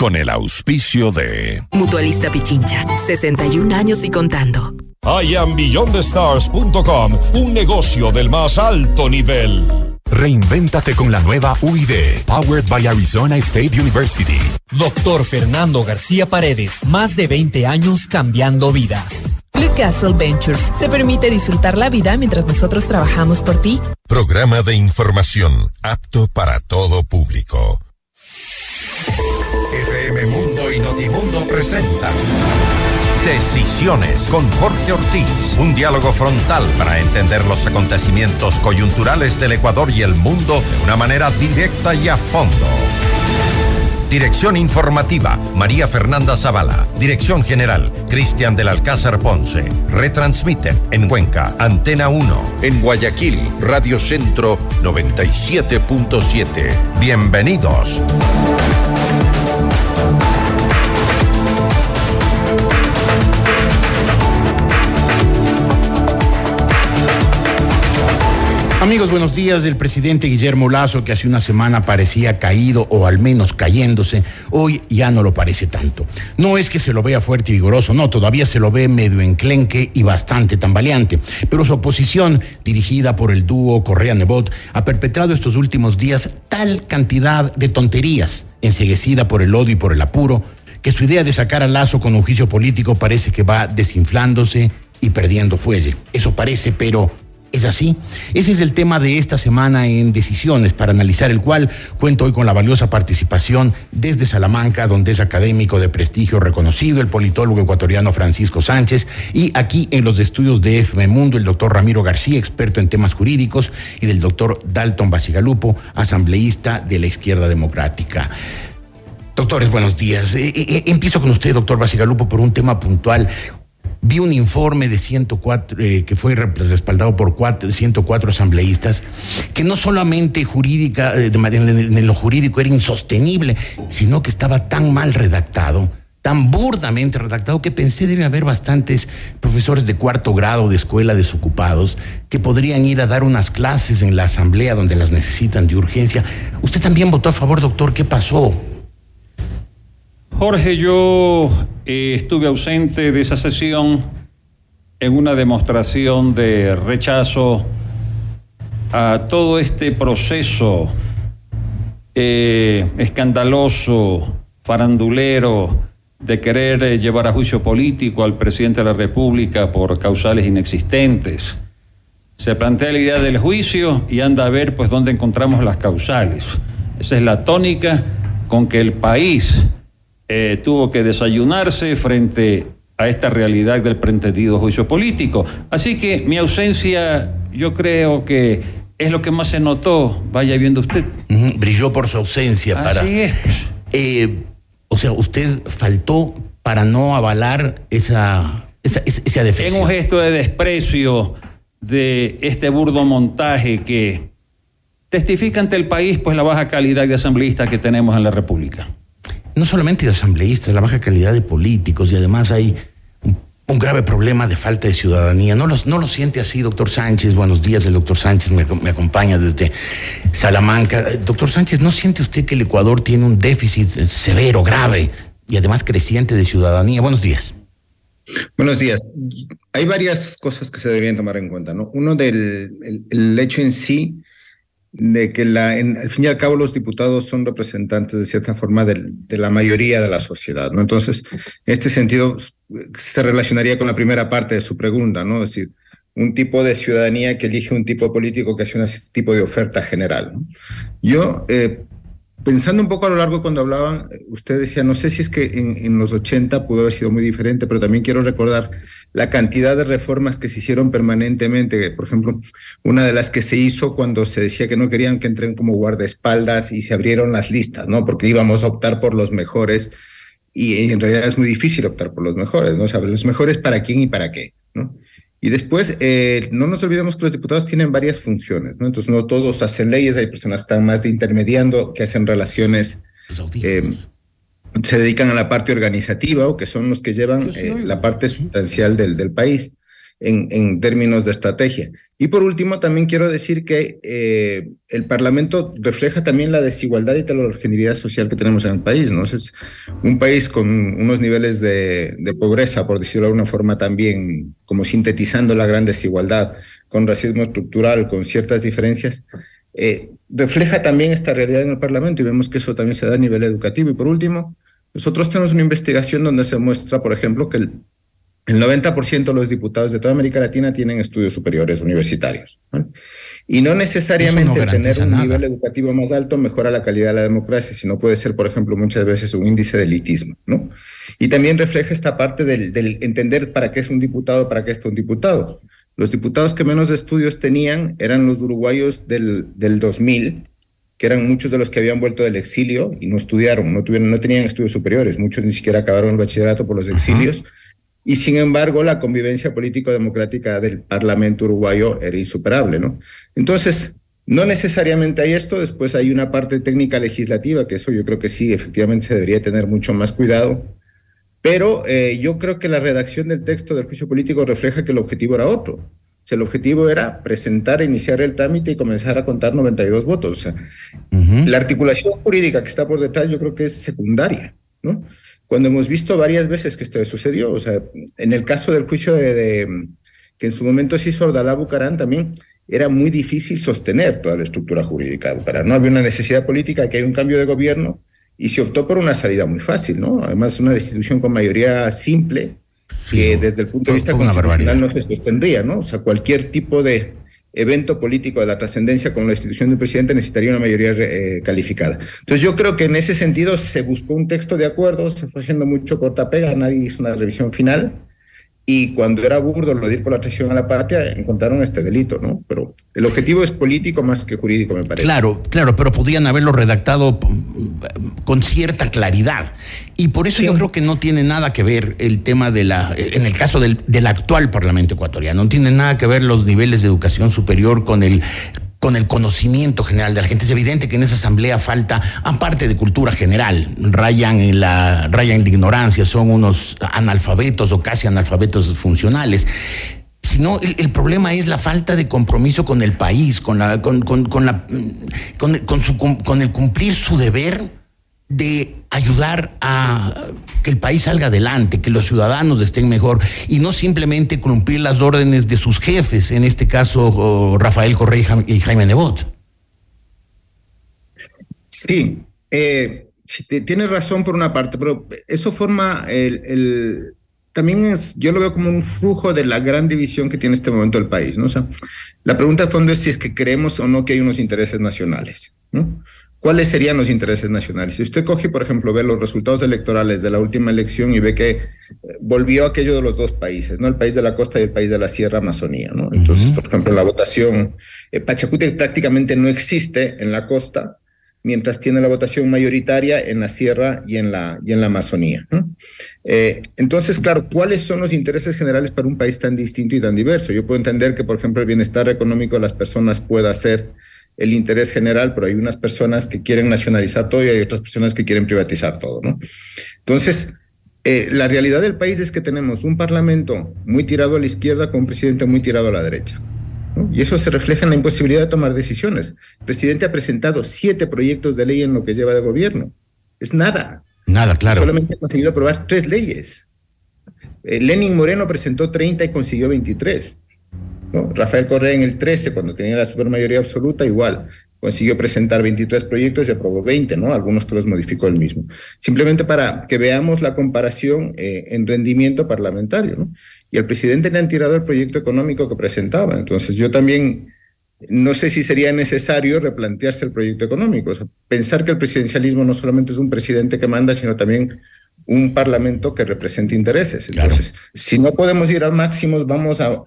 con el auspicio de Mutualista Pichincha, 61 años y contando. IamBeyondTheStars.com, un negocio del más alto nivel. Reinvéntate con la nueva UID, powered by Arizona State University. Doctor Fernando García Paredes, más de 20 años cambiando vidas. Blue Castle Ventures te permite disfrutar la vida mientras nosotros trabajamos por ti. Programa de información apto para todo público. Presentan Decisiones con Jorge Ortiz. Un diálogo frontal para entender los acontecimientos coyunturales del Ecuador y el mundo de una manera directa y a fondo. Dirección informativa, María Fernanda Zavala. Dirección general, Cristian del Alcázar Ponce. Retransmiten en Cuenca, Antena 1. En Guayaquil, Radio Centro 97.7. Bienvenidos. Amigos, buenos días. El presidente Guillermo Lazo, que hace una semana parecía caído o al menos cayéndose, hoy ya no lo parece tanto. No es que se lo vea fuerte y vigoroso, no, todavía se lo ve medio enclenque y bastante tambaleante. Pero su oposición, dirigida por el dúo Correa-Nebot, ha perpetrado estos últimos días tal cantidad de tonterías, enseguecida por el odio y por el apuro, que su idea de sacar a Lazo con un juicio político parece que va desinflándose y perdiendo fuelle. Eso parece, pero ¿Es así? Ese es el tema de esta semana en Decisiones, para analizar el cual cuento hoy con la valiosa participación desde Salamanca, donde es académico de prestigio reconocido, el politólogo ecuatoriano Francisco Sánchez, y aquí en los estudios de FM Mundo, el doctor Ramiro García, experto en temas jurídicos, y del doctor Dalton Basigalupo, asambleísta de la izquierda democrática. Doctores, buenos días. Eh, eh, empiezo con usted, doctor Basigalupo, por un tema puntual. Vi un informe de 104, eh, que fue respaldado por cuatro, 104 asambleístas, que no solamente jurídica, eh, en lo jurídico era insostenible, sino que estaba tan mal redactado, tan burdamente redactado, que pensé debe haber bastantes profesores de cuarto grado de escuela desocupados que podrían ir a dar unas clases en la asamblea donde las necesitan de urgencia. Usted también votó a favor, doctor, ¿qué pasó? Jorge, yo eh, estuve ausente de esa sesión en una demostración de rechazo a todo este proceso eh, escandaloso, farandulero, de querer eh, llevar a juicio político al presidente de la República por causales inexistentes. Se plantea la idea del juicio y anda a ver pues dónde encontramos las causales. Esa es la tónica con que el país eh, tuvo que desayunarse frente a esta realidad del pretendido juicio político. Así que mi ausencia, yo creo que es lo que más se notó. Vaya viendo usted. Brilló por su ausencia. Así para, es. eh, o sea, usted faltó para no avalar esa, esa, esa defensa. En un gesto de desprecio de este burdo montaje que testifica ante el país pues la baja calidad de asambleístas que tenemos en la República no solamente de asambleístas, la baja calidad de políticos y además hay un, grave problema de falta de ciudadanía. No, los, no lo siente así, doctor Sánchez. Buenos días, el doctor Sánchez me, acompaña desde Salamanca. Doctor Sánchez, ¿no siente usted que el Ecuador tiene un déficit severo, grave y además creciente de ciudadanía? Buenos días. Buenos días. Hay varias cosas que se deberían tomar en cuenta, ¿no? Uno del el, el hecho en sí de que la, al fin y al cabo los diputados son representantes de cierta forma de, la mayoría de la sociedad, ¿no? Entonces, en este sentido se relacionaría con la primera parte de su pregunta, ¿no? Es decir, un tipo de ciudadanía que elige un tipo político que hace un tipo de oferta general. Yo, eh, pensando un poco a lo largo cuando hablaban, usted decía, no sé si es que en, en los 80 pudo haber sido muy diferente, pero también quiero recordar la cantidad de reformas que se hicieron permanentemente. Por ejemplo, una de las que se hizo cuando se decía que no querían que entren como guardaespaldas y se abrieron las listas, ¿no? Porque íbamos a optar por los mejores y en realidad es muy difícil optar por los mejores, ¿no? O sea, los mejores para quién y para qué, ¿no? Y después, eh, no nos olvidemos que los diputados tienen varias funciones, ¿no? Entonces, no todos hacen leyes, hay personas que están más de intermediando, que hacen relaciones eh, se dedican a la parte organizativa o que son los que llevan eh, la parte sustancial del, del país. En, en términos de estrategia. Y por último, también quiero decir que eh, el Parlamento refleja también la desigualdad y heterogeneidad social que tenemos en el país. ¿no? Es un país con unos niveles de, de, pobreza, por decirlo de alguna forma, también como sintetizando la gran desigualdad, con racismo estructural, con ciertas diferencias. Eh, refleja también esta realidad en el Parlamento y vemos que eso también se da a nivel educativo. Y por último, nosotros tenemos una investigación donde se muestra, por ejemplo, que el el 90% de los diputados de toda América Latina tienen estudios superiores universitarios. ¿vale? Y no necesariamente no tener un nada. nivel educativo más alto mejora la calidad de la democracia, sino puede ser, por ejemplo, muchas veces un índice de elitismo. ¿no? Y también refleja esta parte del, del entender para qué es un diputado, para qué está un diputado. Los diputados que menos estudios tenían eran los uruguayos del, del 2000, que eran muchos de los que habían vuelto del exilio y no estudiaron, no, tuvieron, no tenían estudios superiores, muchos ni siquiera acabaron el bachillerato por los exilios. Ajá y sin embargo la convivencia político-democrática del Parlamento uruguayo era insuperable, ¿no? Entonces, no necesariamente hay esto, después hay una parte técnica legislativa, que eso yo creo que sí, efectivamente se debería tener mucho más cuidado, pero eh, yo creo que la redacción del texto del juicio político refleja que el objetivo era otro. O sea, el objetivo era presentar, iniciar el trámite y comenzar a contar 92 votos. O sea, uh -huh. la articulación jurídica que está por detrás yo creo que es secundaria, ¿no? Cuando hemos visto varias veces que esto sucedió. O sea, en el caso del juicio de, de que en su momento se hizo Abdalá Bucarán también era muy difícil sostener toda la estructura jurídica de Bucarán. No había una necesidad política, que hay un cambio de gobierno y se optó por una salida muy fácil, ¿no? Además, una destitución con mayoría simple que desde el punto de vista constitucional no se sostendría, ¿no? O sea, cualquier tipo de evento político de la trascendencia como la institución del presidente necesitaría una mayoría eh, calificada. Entonces yo creo que en ese sentido se buscó un texto de acuerdo, se fue haciendo mucho cortapega, nadie hizo una revisión final y cuando era burdo lo de ir por la traición a la patria encontraron este delito, ¿no? Pero el objetivo es político más que jurídico, me parece. Claro, claro, pero podrían haberlo redactado con cierta claridad. Y por eso sí. yo creo que no tiene nada que ver el tema de la, en el caso del, del actual Parlamento ecuatoriano, no tiene nada que ver los niveles de educación superior con el con el conocimiento general de la gente. Es evidente que en esa asamblea falta, aparte de cultura general, rayan en la, rayan en la ignorancia, son unos analfabetos o casi analfabetos funcionales sino el, el, problema es la falta de compromiso con el país, con, la, con, con, con, la, con, con, su, con el cumplir su deber de ayudar a que el país salga adelante, que los ciudadanos estén mejor y no simplemente cumplir las órdenes de sus jefes, en este caso Rafael Correa y Jaime Nebot. Sí, eh, tiene razón por una parte, pero eso forma el, también es, yo lo veo como un flujo de la gran división que tiene este momento el país, ¿no? Sea, la pregunta de fondo es si es que creemos o no que hay unos intereses nacionales, ¿no? ¿Cuáles serían los intereses nacionales? Si usted coge, por ejemplo, ve los resultados electorales de la última elección y ve que volvió aquello de los dos países, ¿no? El país de la costa y el país de la Sierra Amazonía, ¿no? Entonces, uh -huh. por ejemplo, la votación, eh, Pachacute prácticamente no existe en la costa, mientras tiene la votación mayoritaria en la Sierra y en la, y en la Amazonía. ¿no? Eh, entonces, claro, ¿cuáles son los intereses generales para un país tan distinto y tan diverso? Yo puedo entender que, por ejemplo, el bienestar económico de las personas pueda ser el interés general, pero hay unas personas que quieren nacionalizar todo y hay otras personas que quieren privatizar todo, ¿no? Entonces, eh, la realidad del país es que tenemos un parlamento muy tirado a la izquierda con un presidente muy tirado a la derecha. ¿no? Y eso se refleja en la imposibilidad de tomar decisiones. El presidente ha presentado siete proyectos de ley en lo que lleva de gobierno. Es nada. Nada, claro. Solamente ha conseguido aprobar tres leyes. Eh, Lenin Moreno presentó 30 y consiguió 23. Rafael Correa en el 13, cuando tenía la supermayoría absoluta, igual. Consiguió presentar 23 proyectos y aprobó 20, ¿no? Algunos que los modificó él mismo. Simplemente para que veamos la comparación eh, en rendimiento parlamentario, ¿no? Y al presidente le han tirado el proyecto económico que presentaba. Entonces yo también no sé si sería necesario replantearse el proyecto económico. Pensar que el presidencialismo no solamente es un presidente que manda, sino también un parlamento que represente intereses. Entonces, claro. si no podemos ir a máximos, vamos a,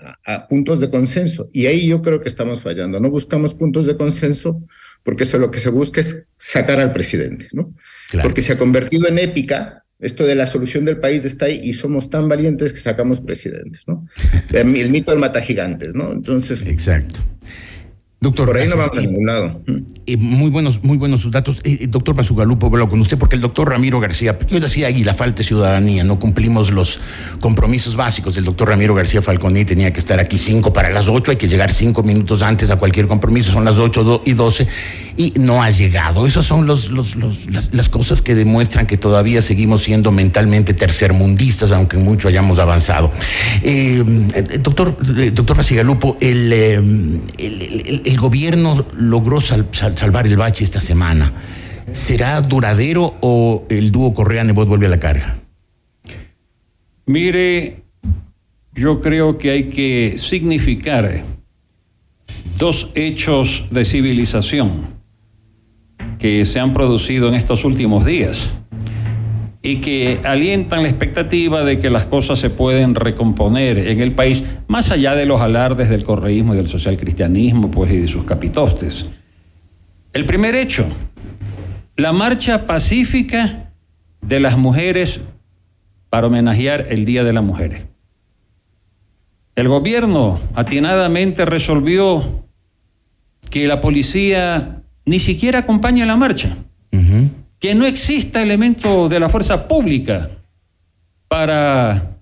puntos de consenso. Y ahí yo creo que estamos fallando. No buscamos puntos de consenso porque eso lo que se busca es sacar al presidente, ¿no? Claro. Porque se ha convertido en épica esto de la solución del país está ahí y somos tan valientes que sacamos presidentes, ¿no? El mito del mata gigantes, ¿no? Entonces. Exacto. Doctor, Por ahí no gracias. vamos a ningún lado. Eh, muy buenos, muy buenos sus datos. Eh, eh, doctor Bazugalupo, hablo con usted porque el doctor Ramiro García, yo decía ahí la falta de ciudadanía, no cumplimos los compromisos básicos del doctor Ramiro García Falconi, tenía que estar aquí cinco para las ocho, hay que llegar cinco minutos antes a cualquier compromiso, son las ocho y doce, y no ha llegado. Esas son los, los- los- las, las cosas que demuestran que todavía seguimos siendo mentalmente tercermundistas, aunque mucho hayamos avanzado. Eh, doctor, doctor el, el, el- el gobierno logró sal- sal- salvar el bache esta semana. ¿Será duradero o el dúo Correa-Nebot vuelve a la carga? Mire, yo creo que hay que significar dos hechos de civilización que se han producido en estos últimos días y que alientan la expectativa de que las cosas se pueden recomponer en el país, más allá de los alardes del correísmo y del socialcristianismo, pues, y de sus capitostes. El primer hecho, la marcha pacífica de las mujeres para homenajear el Día de las Mujeres. El gobierno atinadamente resolvió que la policía ni siquiera acompañe la marcha, que no exista elemento de la fuerza pública para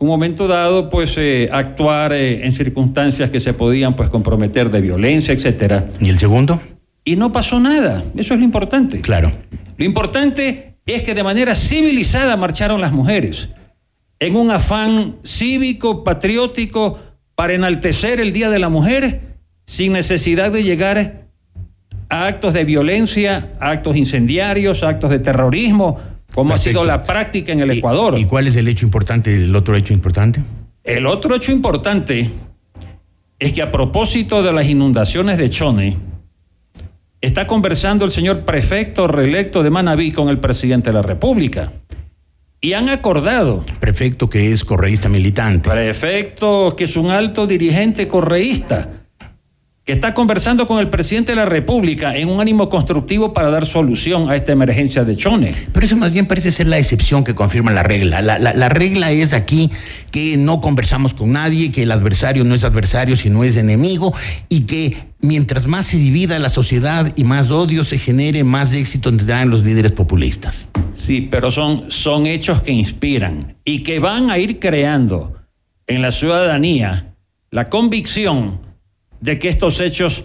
un momento dado pues eh, actuar eh, en circunstancias que se podían pues comprometer de violencia, etcétera. ¿Y el segundo? Y no pasó nada, eso es lo importante. Claro. Lo importante es que de manera civilizada marcharon las mujeres, en un afán cívico, patriótico, para enaltecer el Día de la Mujer, sin necesidad de llegar a actos de violencia, a actos incendiarios, a actos de terrorismo, como ha sido la práctica en el ¿Y- Ecuador. ¿Y, cuál es el hecho importante, el otro hecho importante? El otro hecho importante es que a propósito de las inundaciones de Chone, está conversando el señor prefecto reelecto de Manabí con el presidente de la República. Y han acordado, Prefecto que es correísta militante. prefecto que es un alto dirigente correísta, que está conversando con el presidente de la República en un ánimo constructivo para dar solución a esta emergencia de Chone. Pero eso más bien parece ser la excepción que confirma la regla. La, la- la regla es aquí que no conversamos con nadie, que el adversario no es adversario, sino es enemigo, y que mientras más se divida la sociedad y más odio se genere, más éxito tendrán los líderes populistas. Sí, pero son, son hechos que inspiran y que van a ir creando en la ciudadanía la convicción de que estos hechos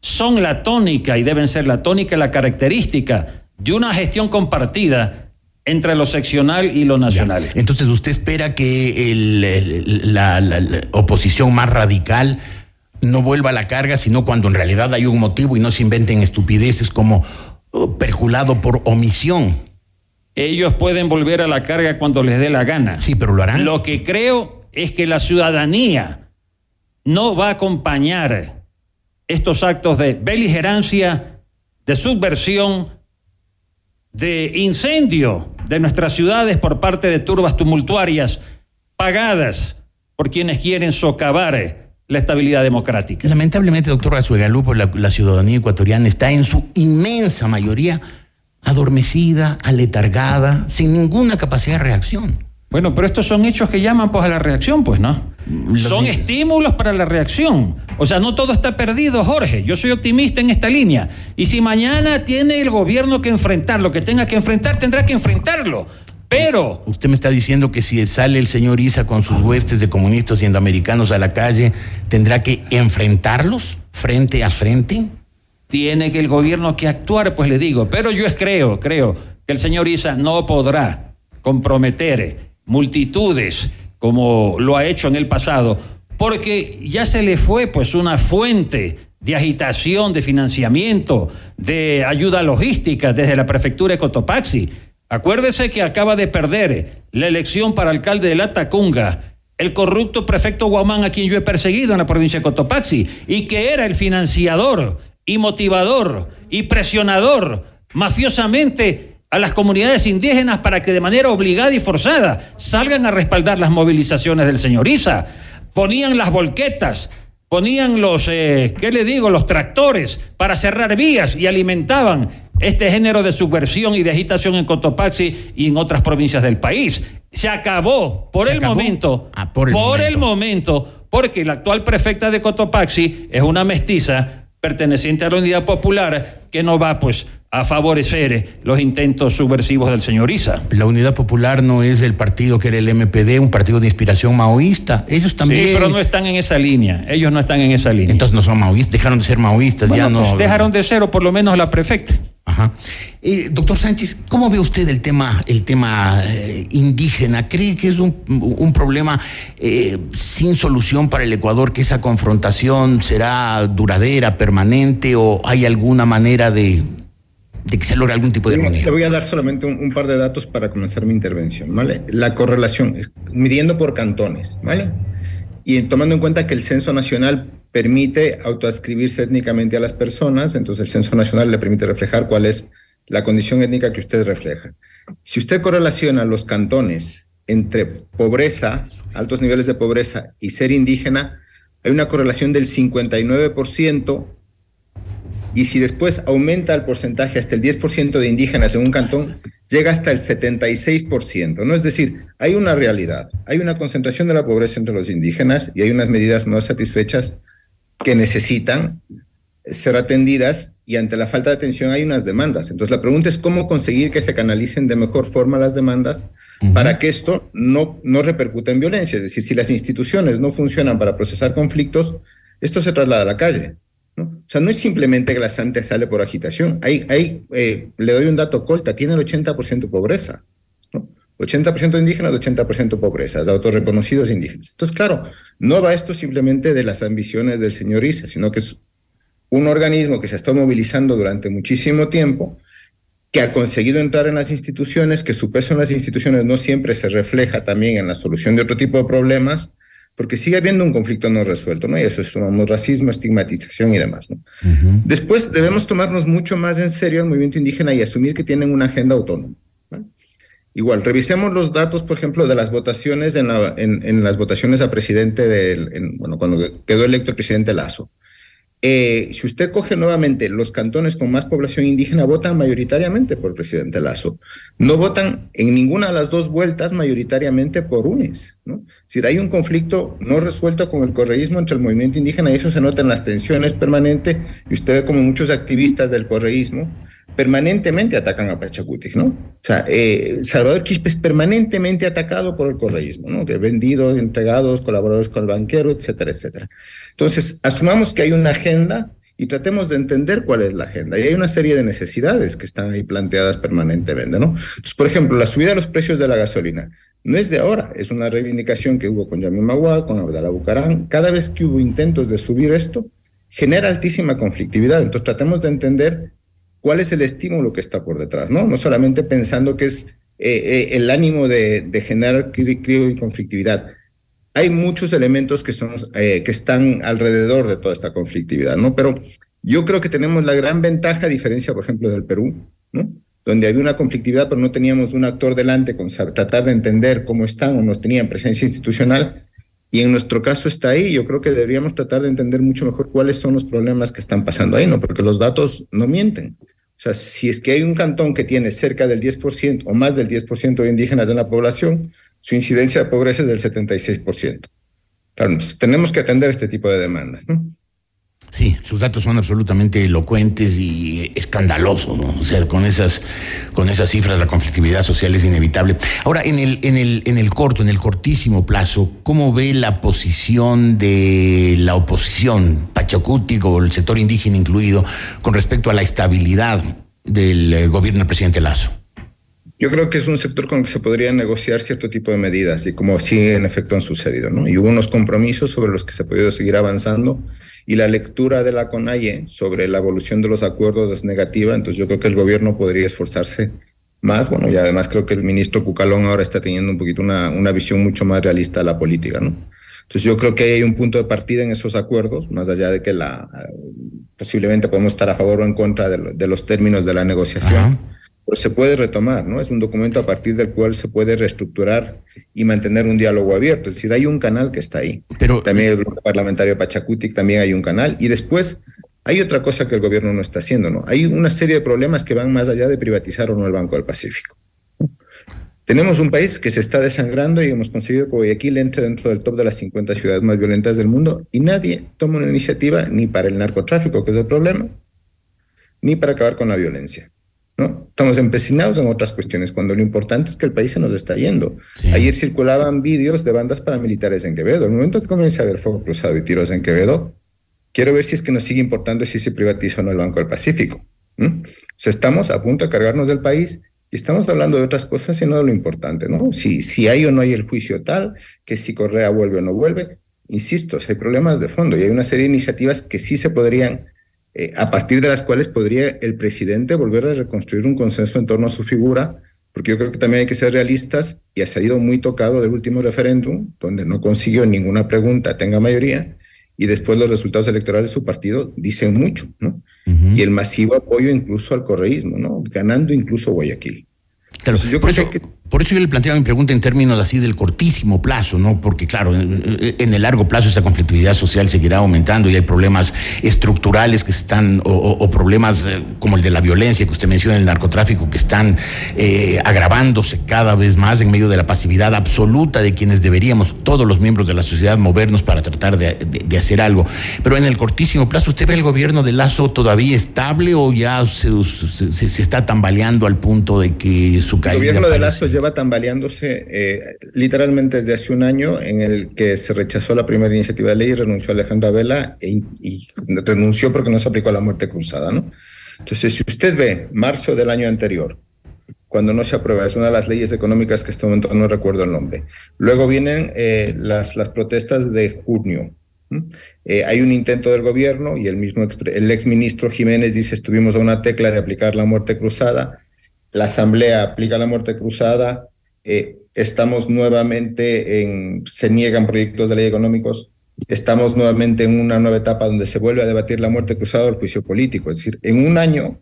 son la tónica y deben ser la tónica y la característica de una gestión compartida entre lo seccional y lo nacional. Entonces, ¿usted espera que el- el- la, la- la oposición más radical no vuelva a la carga, sino cuando en realidad hay un motivo y no se inventen estupideces como oh, perjulado por omisión? Ellos pueden volver a la carga cuando les dé la gana. Sí, pero lo harán. Lo que creo es que la ciudadanía no va a acompañar estos actos de beligerancia, de subversión, de incendio de nuestras ciudades por parte de turbas tumultuarias pagadas por quienes quieren socavar la estabilidad democrática. Lamentablemente, doctor Azuegalupo, la, la ciudadanía ecuatoriana está en su inmensa mayoría adormecida, aletargada, sin ninguna capacidad de reacción. Bueno, pero estos son hechos que llaman pues a la reacción, pues, ¿no? Los Son estímulos para la reacción. O sea, no todo está perdido, Jorge. Yo soy optimista en esta línea. Y si mañana tiene el gobierno que enfrentar lo que tenga que enfrentar, tendrá que enfrentarlo. Pero Usted me está diciendo que si sale el señor Isa con sus huestes de comunistas y americanos a la calle, tendrá que enfrentarlos frente a frente. tiene que el gobierno que actuar, pues le digo. Pero yo creo, creo que el señor Isa no podrá comprometer multitudes como lo ha hecho en el pasado, porque ya se le fue pues una fuente de agitación, de financiamiento, de ayuda logística desde la prefectura de Cotopaxi. Acuérdese que acaba de perder la elección para alcalde de La Tacunga el corrupto prefecto Guamán a quien yo he perseguido en la provincia de Cotopaxi y que era el financiador y motivador y presionador mafiosamente a las comunidades indígenas para que de manera obligada y forzada salgan a respaldar las movilizaciones del señor Isa. Ponían las volquetas, ponían los, eh, ¿qué le digo?, los tractores para cerrar vías y alimentaban este género de subversión y de agitación en Cotopaxi y en otras provincias del país. Se acabó por ¿Se el acabó? momento, Ah, por el momento. el momento, porque la actual prefecta de Cotopaxi es una mestiza, perteneciente a la Unidad Popular que no va pues a favorecer los intentos subversivos del señor Isa. La Unidad Popular no es el partido que era el MPD, un partido de inspiración maoísta. Ellos también. Sí, pero no están en esa línea. Ellos no están en esa línea. Entonces no son maoístas, dejaron de ser maoístas, ya no. Pues, dejaron de ser, o por lo menos la prefecta. Ajá. Eh, doctor Sánchez, ¿cómo ve usted el tema, el tema eh, indígena? ¿Cree que es un, un problema eh, sin solución para el Ecuador, que esa confrontación será duradera, permanente, o hay alguna manera de, de que se logre algún tipo de armonía? Le voy a dar solamente un, un, par de datos para comenzar mi intervención, ¿vale? La correlación, midiendo por cantones, ¿vale? Y tomando en cuenta que el censo nacional permite autoadscribirse étnicamente a las personas, entonces el censo nacional le permite reflejar cuál es la condición étnica que usted refleja. Si usted correlaciona los cantones entre pobreza, altos niveles de pobreza y ser indígena, hay una correlación del 59%, y si después aumenta el porcentaje hasta el 10% de indígenas en un cantón, llega hasta el 76%, ¿no? Es decir, hay una realidad, hay una concentración de la pobreza entre los indígenas y hay unas medidas no satisfechas que necesitan ser atendidas y ante la falta de atención hay unas demandas. Entonces la pregunta es cómo conseguir que se canalicen de mejor forma las demandas uh -huh. para que esto no, no repercuta en violencia. Es decir, si las instituciones no funcionan para procesar conflictos, esto se traslada a la calle. ¿No? O sea, no es simplemente que la Santa sale por agitación. Hay, hay, eh, le doy un dato colta, tiene el 80% de pobreza. ¿no? 80% indígenas, 80% pobreza, de autorreconocidos indígenas. Entonces, claro, no va esto simplemente de las ambiciones del señor Isa, sino que es un organismo que se estado movilizando durante muchísimo tiempo, que ha conseguido entrar en las instituciones, que su peso en las instituciones no siempre se refleja también en la solución de otro tipo de problemas, porque sigue habiendo un conflicto no resuelto, ¿no? Y eso es sumamos racismo, estigmatización y demás, ¿no? Uh -huh. Después debemos tomarnos mucho más en serio el movimiento indígena y asumir que tienen una agenda autónoma. ¿vale? Igual, revisemos los datos, por ejemplo, de las votaciones en, la, en, en las votaciones a presidente del, en, bueno, cuando quedó electo el presidente Lazo. Eh, si usted coge nuevamente los cantones con más población indígena, votan mayoritariamente por el presidente Lazo. No votan en ninguna de las dos vueltas mayoritariamente por UNES. ¿no? Es decir, hay un conflicto no resuelto con el correísmo entre el movimiento indígena y eso se nota en las tensiones permanentes. Y usted ve como muchos activistas del correísmo permanentemente atacan a Pachacuti, ¿no? O sea, eh, Salvador Quispe es permanentemente atacado por el correísmo, ¿no? Que vendidos, entregados, colaboradores con el banquero, etcétera, etcétera. Entonces, asumamos que hay una agenda y tratemos de entender cuál es la agenda. Y hay una serie de necesidades que están ahí planteadas permanentemente, ¿no? Entonces, por ejemplo, la subida de los precios de la gasolina no es de ahora, es una reivindicación que hubo con Yamil con Abdalá Bucarán. Cada vez que hubo intentos de subir esto, genera altísima conflictividad. Entonces, tratemos de entender cuál es el estímulo que está por detrás, ¿no? No solamente pensando que es eh, eh, el ánimo de, de generar crío y conflictividad. Hay muchos elementos que, son, eh, que están alrededor de toda esta conflictividad, ¿no? Pero yo creo que tenemos la gran ventaja, a diferencia, por ejemplo, del Perú, ¿no? Donde había una conflictividad, pero no teníamos un actor delante con tratar de entender cómo están o nos tenían presencia institucional. Y en nuestro caso está ahí. Yo creo que deberíamos tratar de entender mucho mejor cuáles son los problemas que están pasando ahí, ¿no? Porque los datos no mienten. O sea, si es que hay un cantón que tiene cerca del 10% o más del 10% de indígenas en la población, su incidencia de pobreza es del 76%. Claro, tenemos que atender este tipo de demandas, ¿no? Sí, sus datos son absolutamente elocuentes y escandalosos, ¿no? O sea, con esas, con esas cifras la conflictividad social es inevitable. Ahora, en el, en el, en el corto, en el cortísimo plazo, ¿cómo ve la posición de la oposición, Pachacútico, el sector indígena incluido, con respecto a la estabilidad del eh, gobierno del presidente Lazo? Yo creo que es un sector con el que se podría negociar cierto tipo de medidas y como sí en efecto han sucedido, ¿no? Y hubo unos compromisos sobre los que se ha podido seguir avanzando y la lectura de la CONAIE sobre la evolución de los acuerdos es negativa, entonces yo creo que el gobierno podría esforzarse más, bueno, y además creo que el ministro Cucalón ahora está teniendo un poquito una, una visión mucho más realista de la política, ¿no? Entonces yo creo que hay un punto de partida en esos acuerdos, más allá de que la posiblemente podemos estar a favor o en contra de, de los términos de la negociación. Ajá pero se puede retomar, ¿no? Es un documento a partir del cual se puede reestructurar y mantener un diálogo abierto. Es decir, hay un canal que está ahí. Pero también el grupo parlamentario Pachacutic también hay un canal. Y después hay otra cosa que el gobierno no está haciendo, ¿no? Hay una serie de problemas que van más allá de privatizar o no el Banco del Pacífico. Tenemos un país que se está desangrando y hemos conseguido que Guayaquil entre dentro del top de las 50 ciudades más violentas del mundo y nadie toma una iniciativa ni para el narcotráfico, que es el problema, ni para acabar con la violencia. ¿No? Estamos empecinados en otras cuestiones, cuando lo importante es que el país se nos está yendo. Ayer circulaban vídeos de bandas paramilitares en Quevedo. El momento que comience a haber fuego cruzado y tiros en Quevedo, quiero ver si es que nos sigue importando si se privatiza o no el Banco del Pacífico. O sea, estamos a punto de cargarnos del país y estamos hablando de otras cosas y no de lo importante, ¿no? Si, si hay o no hay el juicio tal, que si Correa vuelve o no vuelve. Insisto, hay problemas de fondo y hay una serie de iniciativas que sí se podrían, eh, a partir de las cuales podría el presidente volver a reconstruir un consenso en torno a su figura, porque yo creo que también hay que ser realistas y ha salido muy tocado del último referéndum, donde no consiguió ninguna pregunta tenga mayoría, y después los resultados electorales de su partido dicen mucho, ¿no? Y el masivo apoyo incluso al correísmo, ¿no? Ganando incluso Guayaquil. Claro, yo por, eso, que... por eso yo le planteaba mi pregunta en términos así del cortísimo plazo, ¿no? Porque claro, en, el largo plazo esa conflictividad social seguirá aumentando y hay problemas estructurales que están, o, problemas eh, como el de la violencia que usted menciona, el narcotráfico, que están eh, agravándose cada vez más en medio de la pasividad absoluta de quienes deberíamos, todos los miembros de la sociedad, movernos para tratar de, hacer algo. Pero en el cortísimo plazo, ¿usted ve el gobierno de Lazo todavía estable o ya se, se está tambaleando al punto de que su el gobierno de Lazo lleva tambaleándose eh, literalmente desde hace un año en el que se rechazó la primera iniciativa de ley y renunció Alejandro Abela e, y renunció porque no se aplicó la muerte cruzada, ¿no? Entonces, si usted ve marzo del año anterior, cuando no se aprueba, es una de las leyes económicas que en este momento no recuerdo el nombre. Luego vienen eh, las, las protestas de junio. Eh, hay un intento del gobierno y el mismo el ex ministro Jiménez dice estuvimos a una tecla de aplicar la muerte cruzada la Asamblea aplica la muerte cruzada, eh, estamos nuevamente en, se niegan proyectos de ley económicos, estamos nuevamente en una nueva etapa donde se vuelve a debatir la muerte cruzada o el juicio político. Es decir, en un año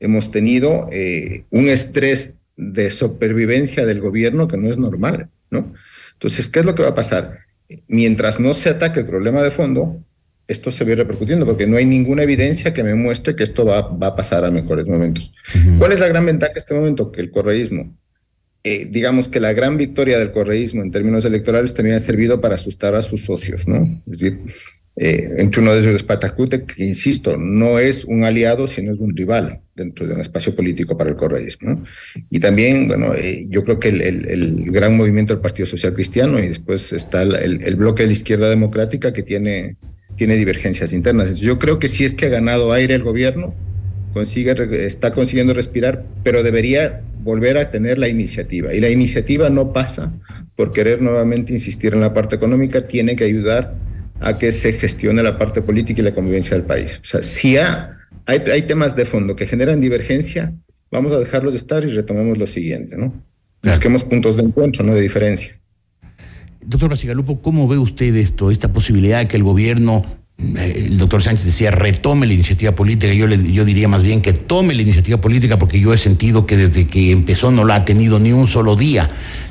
hemos tenido eh, un estrés de supervivencia del gobierno que no es normal, ¿no? Entonces, ¿qué es lo que va a pasar? Mientras no se ataque el problema de fondo, esto se ve repercutiendo, porque no hay ninguna evidencia que me muestre que esto va, va a pasar a mejores momentos. ¿Cuál es la gran ventaja en este momento? Que el correísmo, eh, digamos que la gran victoria del correísmo en términos electorales también ha servido para asustar a sus socios, ¿no? Es decir, eh, entre uno de ellos es Patacute, que insisto, no es un aliado, sino es un rival dentro de un espacio político para el correísmo. ¿no? Y también, bueno, eh, yo creo que el, el, el, gran movimiento del Partido Social Cristiano y después está el, el bloque de la izquierda democrática que tiene tiene divergencias internas. Yo creo que sí es que ha ganado aire el gobierno, consigue, está consiguiendo respirar, pero debería volver a tener la iniciativa. Y la iniciativa no pasa por querer nuevamente insistir en la parte económica, tiene que ayudar a que se gestione la parte política y la convivencia del país. O sea, si hay, hay temas de fondo que generan divergencia, vamos a dejarlos de estar y retomemos lo siguiente, ¿no? Busquemos puntos de encuentro, no de diferencia. Doctor Basigalupo, ¿cómo ve usted esto, esta posibilidad de que el gobierno, eh, el doctor Sánchez decía, retome la iniciativa política? Yo, le, yo diría más bien que tome la iniciativa política porque yo he sentido que desde que empezó no la ha tenido ni un solo día,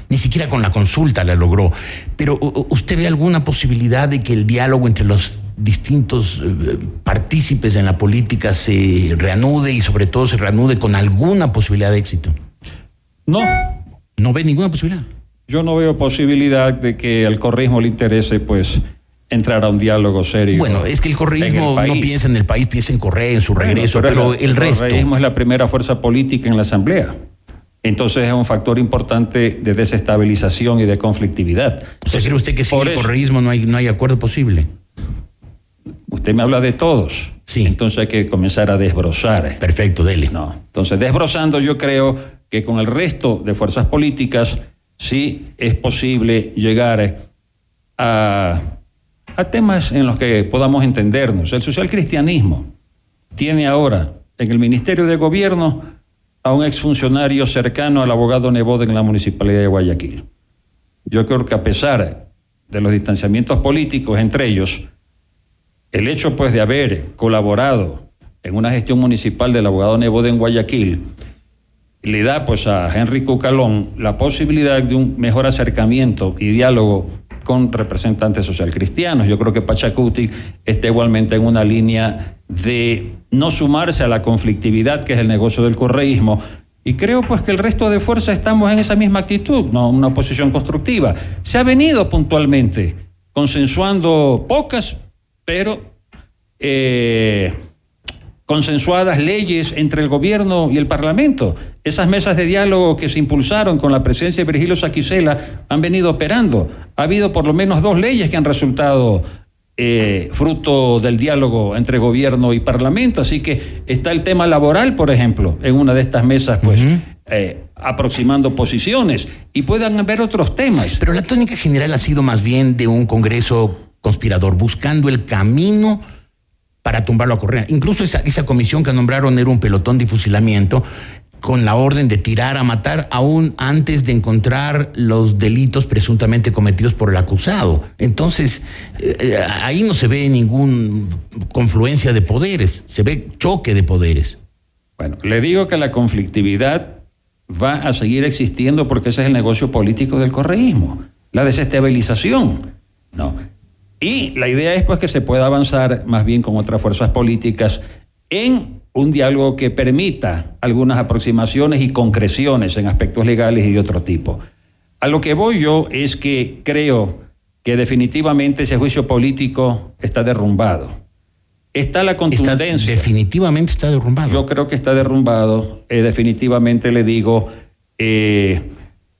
ni siquiera con la consulta la logró. Pero ¿usted ve alguna posibilidad de que el diálogo entre los distintos eh, partícipes en la política se reanude y sobre todo se reanude con alguna posibilidad de éxito? No. ¿No ve ninguna posibilidad? Yo no veo posibilidad de que al correísmo le interese, pues, entrar a un diálogo serio. Bueno, es que el correísmo no piensa en el país, piensa en Correa, en su regreso, pero, el, resto. El correísmo es la primera fuerza política en la Asamblea. Entonces es un factor importante de desestabilización y de conflictividad. ¿Usted cree usted que sin el correísmo no hay, no hay acuerdo posible? Usted me habla de todos. Sí. Entonces hay que comenzar a desbrozar. Perfecto, dele. No. Entonces, desbrozando, yo creo que con el resto de fuerzas políticas sí es posible llegar a, temas en los que podamos entendernos. El social cristianismo tiene ahora en el Ministerio de Gobierno a un exfuncionario cercano al abogado Nebode en la Municipalidad de Guayaquil. Yo creo que a pesar de los distanciamientos políticos entre ellos, el hecho pues de haber colaborado en una gestión municipal del abogado Nebode en Guayaquil le da pues a Henry Cucalón la posibilidad de un mejor acercamiento y diálogo con representantes social cristianos. Yo creo que Pachacuti está igualmente en una línea de no sumarse a la conflictividad que es el negocio del correísmo, Y creo pues que el resto de fuerzas estamos en esa misma actitud, no una oposición constructiva. Se ha venido puntualmente consensuando pocas, pero eh, consensuadas leyes entre el gobierno y el parlamento. Esas mesas de diálogo que se impulsaron con la presencia de Virgilio Saquicela han venido operando. Ha habido por lo menos dos leyes que han resultado eh, fruto del diálogo entre gobierno y parlamento. Así que está el tema laboral, por ejemplo, en una de estas mesas, pues. Eh, aproximando posiciones y puedan haber otros temas. Pero la tónica general ha sido más bien de un Congreso conspirador, buscando el camino para tumbarlo a Correa. Incluso esa, comisión que nombraron era un pelotón de fusilamiento con la orden de tirar a matar aún antes de encontrar los delitos presuntamente cometidos por el acusado. Entonces, eh, eh, ahí no se ve ninguna confluencia de poderes, se ve choque de poderes. Bueno, le digo que la conflictividad va a seguir existiendo porque ese es el negocio político del correísmo, la desestabilización. No, y la idea es pues que se pueda avanzar más bien con otras fuerzas políticas en un diálogo que permita algunas aproximaciones y concreciones en aspectos legales y de otro tipo. A lo que voy yo es que creo que definitivamente ese juicio político está derrumbado. Está la contundencia. definitivamente está derrumbado. Yo creo que está derrumbado. Eh, definitivamente le digo, eh,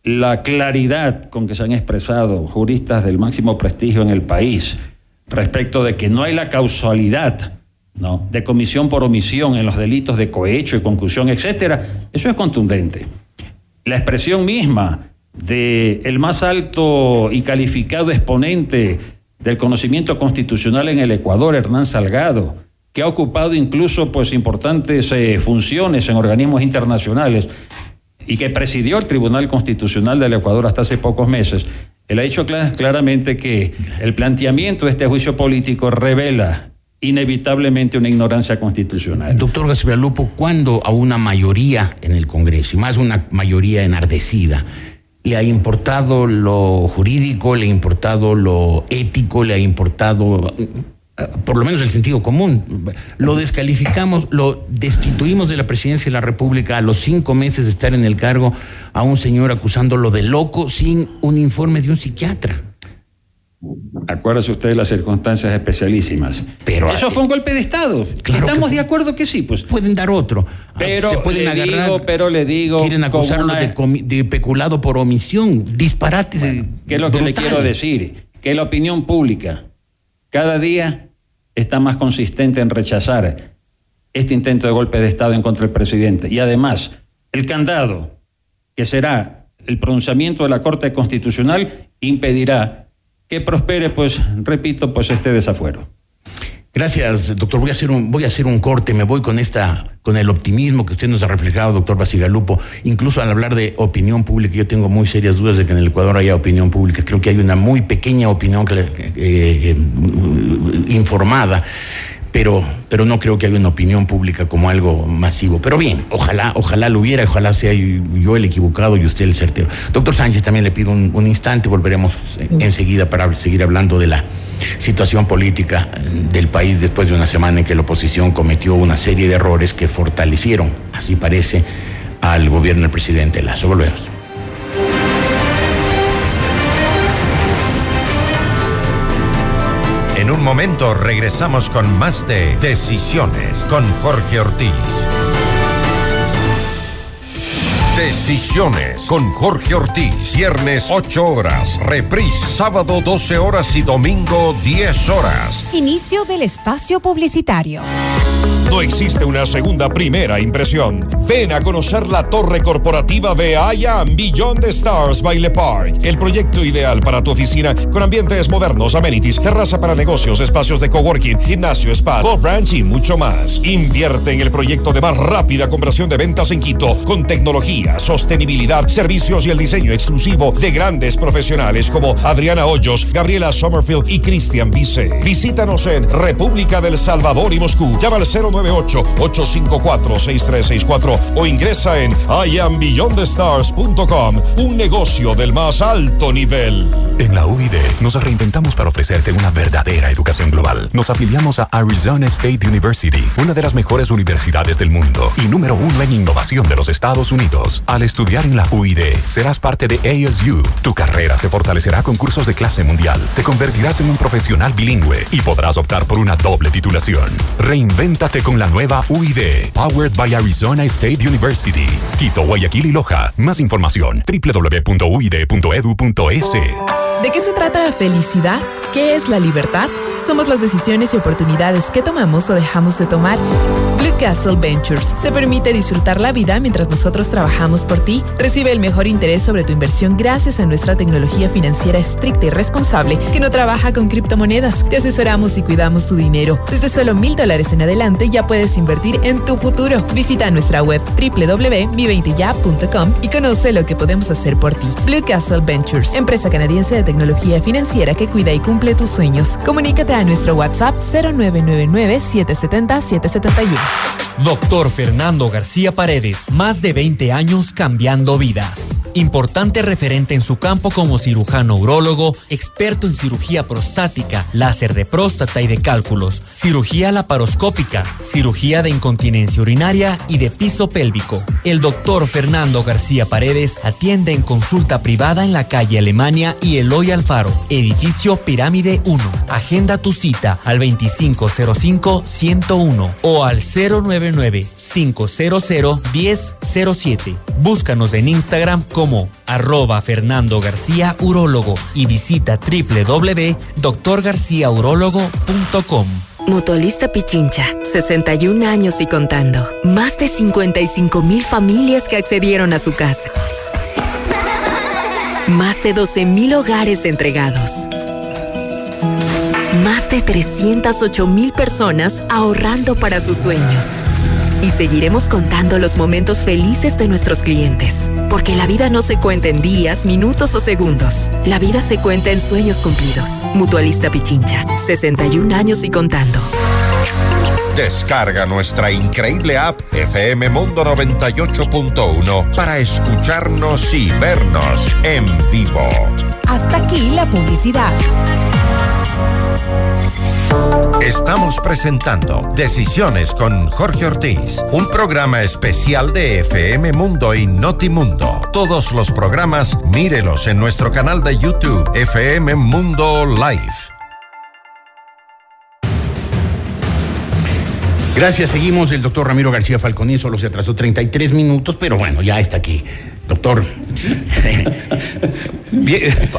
la claridad con que se han expresado juristas del máximo prestigio en el país respecto de que no hay la causalidad ¿no? de comisión por omisión en los delitos de cohecho y conclusión, etcétera, eso es contundente. La expresión misma del el más alto y calificado exponente del conocimiento constitucional en el Ecuador, Hernán Salgado, que ha ocupado incluso pues importantes eh, funciones en organismos internacionales, y que presidió el Tribunal Constitucional del Ecuador hasta hace pocos meses, él ha dicho claramente que el planteamiento de este juicio político revela inevitablemente una ignorancia constitucional. Doctor García Lupo, ¿cuándo a una mayoría en el Congreso, y más una mayoría enardecida, le ha importado lo jurídico, le ha importado lo ético, le ha importado por lo menos el sentido común. Lo descalificamos, lo destituimos de la presidencia de la República a los cinco meses de estar en el cargo a un señor acusándolo de loco sin un informe de un psiquiatra. Acuérdese usted de las circunstancias especialísimas. Pero eso fue un golpe de Estado. Estamos de acuerdo que sí, pues. Pueden dar otro. Pero se pueden le agarrar. Digo, pero le digo. Quieren acusarlo de, peculado por omisión, disparates. ¿Qué es lo que le quiero decir? Que la opinión pública cada día está más consistente en rechazar este intento de golpe de Estado en contra del presidente. Y además, el candado, que será el pronunciamiento de la Corte Constitucional, impedirá que prospere, pues, repito, pues este desafuero. Gracias, doctor. Voy a hacer un, voy a hacer un corte. Me voy con esta, con el optimismo que usted nos ha reflejado, doctor Basigalupo. Incluso al hablar de opinión pública, yo tengo muy serias dudas de que en el Ecuador haya opinión pública. Creo que hay una muy pequeña opinión eh, eh, informada. Pero, pero no creo que haya una opinión pública como algo masivo. Pero bien, ojalá, ojalá lo hubiera, ojalá sea yo el equivocado y usted el certero. Doctor Sánchez, también le pido un, un instante, volveremos enseguida para seguir hablando de la situación política del país después de una semana en que la oposición cometió una serie de errores que fortalecieron, así parece, al gobierno del presidente Lazo. Volvemos. En un momento regresamos con más de Decisiones con Jorge Ortiz. Decisiones con Jorge Ortiz. Viernes 8 horas. Reprise sábado 12 horas y domingo 10 horas. Inicio del espacio publicitario. No existe una segunda primera impresión. Ven a conocer la torre corporativa de Aya Beyond the Stars Baile Park. El proyecto ideal para tu oficina con ambientes modernos, amenities, terraza para negocios, espacios de coworking, gimnasio, spa, golf ranch y mucho más. Invierte en el proyecto de más rápida conversión de ventas en Quito con tecnología, sostenibilidad, servicios y el diseño exclusivo de grandes profesionales como Adriana Hoyos, Gabriela Sommerfield y Cristian Vice. Visítanos en República del Salvador y Moscú. Llama al 09 898-854-6364 o ingresa en iambillondestars.com, un negocio del más alto nivel. En la UID nos reinventamos para ofrecerte una verdadera educación global. Nos afiliamos a Arizona State University, una de las mejores universidades del mundo y número uno en innovación de los Estados Unidos. Al estudiar en la UID, serás parte de ASU. Tu carrera se fortalecerá con cursos de clase mundial. Te convertirás en un profesional bilingüe y podrás optar por una doble titulación. Reinvéntate con la nueva UID, powered by Arizona State University. Quito, Guayaquil y Loja. Más información www.uid.edu.es. ¿De qué se trata la felicidad? ¿Qué es la libertad? Somos las decisiones y oportunidades que tomamos o dejamos de tomar. Blue Castle Ventures te permite disfrutar la vida mientras nosotros trabajamos por ti. Recibe el mejor interés sobre tu inversión gracias a nuestra tecnología financiera estricta y responsable que no trabaja con criptomonedas. Te asesoramos y cuidamos tu dinero. Desde solo mil dólares en adelante ya puedes invertir en tu futuro. Visita nuestra web www.mi20ya.com y conoce lo que podemos hacer por ti. Blue Castle Ventures, empresa canadiense de tecnología financiera que cuida y cumple tus sueños. Comunícate a nuestro WhatsApp 0999-770-771. Doctor Fernando García Paredes, más de 20 años cambiando vidas. Importante referente en su campo como cirujano urólogo, experto en cirugía prostática, láser de próstata y de cálculos, cirugía laparoscópica, cirugía de incontinencia urinaria y de piso pélvico. El doctor Fernando García Paredes atiende en consulta privada en la calle Alemania y Eloy Alfaro, edificio Pirámide 1. Agenda tu cita al 2505-101 o al 099-500-1007. Búscanos en Instagram como arroba Fernando García Urólogo y visita www.doctorgarciaurologo.com. Mutualista Pichincha, 61 años y contando. Más de 55 mil familias que accedieron a su casa. Más de 12 mil hogares entregados. Más de 308 mil personas ahorrando para sus sueños. Y seguiremos contando los momentos felices de nuestros clientes. Porque la vida no se cuenta en días, minutos o segundos. La vida se cuenta en sueños cumplidos. Mutualista Pichincha, 61 años y contando. Descarga nuestra increíble app FM Mundo 98.1 para escucharnos y vernos en vivo. Hasta aquí la publicidad. Estamos presentando Decisiones con Jorge Ortiz, un programa especial de FM Mundo y Notimundo. Todos los programas, mírelos en nuestro canal de YouTube, FM Mundo Live. Gracias, seguimos. El doctor Ramiro García Falconín solo se atrasó 33 minutos, pero bueno, ya está aquí. Doctor.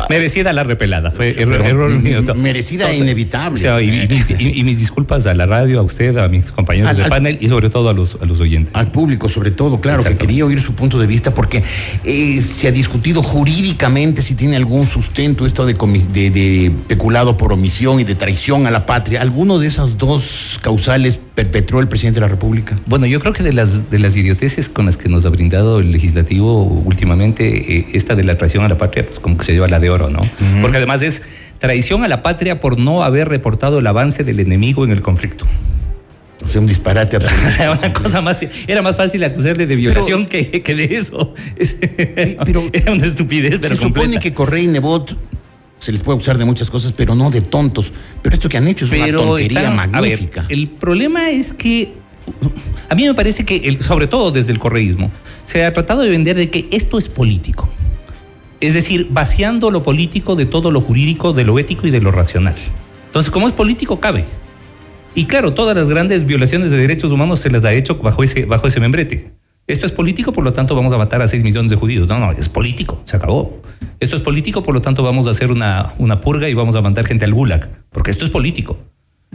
Merecida la repelada, fue error, error mío. Merecida e inevitable. O sea, y, y mis, y- y mis disculpas a la radio, a usted, a mis compañeros Al- del al- panel y sobre todo a los, a los oyentes. Al público, sobre todo, claro, que quería oír su punto de vista porque eh, se ha discutido jurídicamente si tiene algún sustento esto de, de- de peculado por omisión y de traición a la patria. ¿Alguno de esas dos causales perpetró el presidente de la República? Bueno, yo creo que de las, de las idioteces con las que nos ha brindado el legislativo últimamente, eh, esta de la traición a la patria, pues como que se lleva la de oro, ¿no? Porque además es traición a la patria por no haber reportado el avance del enemigo en el conflicto. O sea, un disparate absoluto. O sea, una cosa más, era más fácil acusarle de violación que, que de eso. pero- era una estupidez, pero se supone que Correa y Nebot se les puede acusar de muchas cosas, pero no de tontos. Pero esto que han hecho es una tontería están- a ver, magnífica. el problema es que a mí me parece que, sobre todo desde el correísmo, se ha tratado de vender de que esto es político. Es decir, vaciando lo político de todo lo jurídico, de lo ético y de lo racional. Entonces, como es político, cabe. Y claro, todas las grandes violaciones de derechos humanos se las ha hecho bajo ese, bajo ese membrete. Esto es político, por lo tanto vamos a matar a 6 millones de judíos. No, no, es político, se acabó. Esto es político, por lo tanto vamos a hacer una, una purga y vamos a mandar gente al gulag, porque esto es político.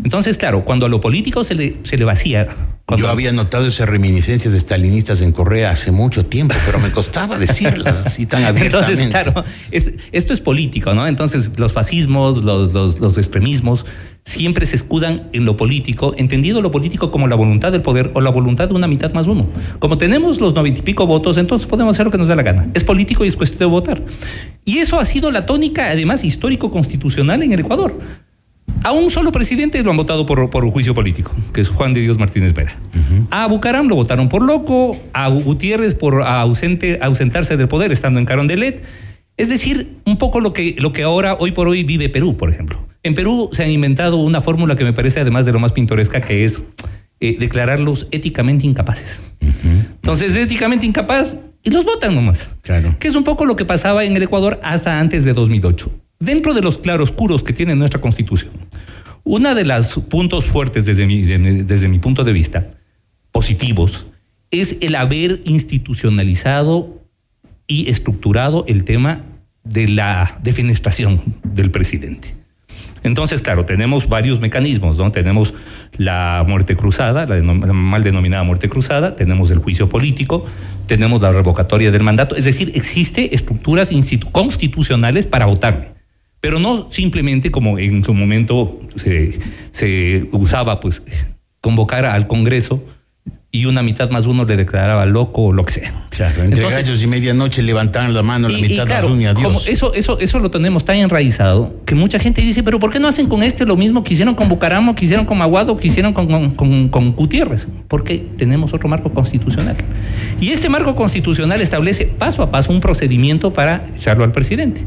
Entonces, claro, cuando a lo político se le, se le vacía... Cuando, Yo había notado esas reminiscencias de stalinistas en Correa hace mucho tiempo, pero me costaba decirlas así tan abiertamente. Entonces, claro, es- esto es político, ¿no? Entonces, los fascismos, los, los, los extremismos, siempre se escudan en lo político, entendido lo político como la voluntad del poder o la voluntad de una mitad más uno. Como tenemos los noventa y pico votos, entonces podemos hacer lo que nos da la gana. Es político y es cuestión de votar. Y eso ha sido la tónica, además, histórico-constitucional en el Ecuador. A un solo presidente lo han votado por, por juicio político, que es Juan de Dios Martínez Vera. A Bucaram lo votaron por loco, a Gutiérrez por ausente, ausentarse del poder estando en Carondelet. Es decir, un poco lo que, lo que ahora, hoy por hoy, vive Perú, por ejemplo. En Perú se han inventado una fórmula que me parece además de lo más pintoresca, que es eh, declararlos éticamente incapaces. Entonces, éticamente incapaz y los votan nomás. Claro. Que es un poco lo que pasaba en el Ecuador hasta antes de 2008. Dentro de los claroscuros que tiene nuestra constitución, uno de los puntos fuertes desde mi, desde mi punto de vista, positivos, es el haber institucionalizado y estructurado el tema de la defenestración del presidente. Entonces, claro, tenemos varios mecanismos, ¿no? Tenemos la muerte cruzada, la, mal denominada muerte cruzada, tenemos el juicio político, tenemos la revocatoria del mandato, es decir, existe estructuras constitucionales para votarle pero no simplemente como en su momento se, se usaba, pues convocar al Congreso y una mitad más uno le declaraba loco o lo que sea. Claro, entre gallos y medianoche levantaban la mano, la mitad claro, las uñas, Dios. eso, eso, eso lo tenemos tan enraizado que mucha gente dice, pero ¿por qué no hacen con este lo mismo que hicieron con Bucaramo, que hicieron con Maguado, que hicieron con, con, con Gutiérrez? Porque tenemos otro marco constitucional. Y este marco constitucional establece paso a paso un procedimiento para echarlo al presidente.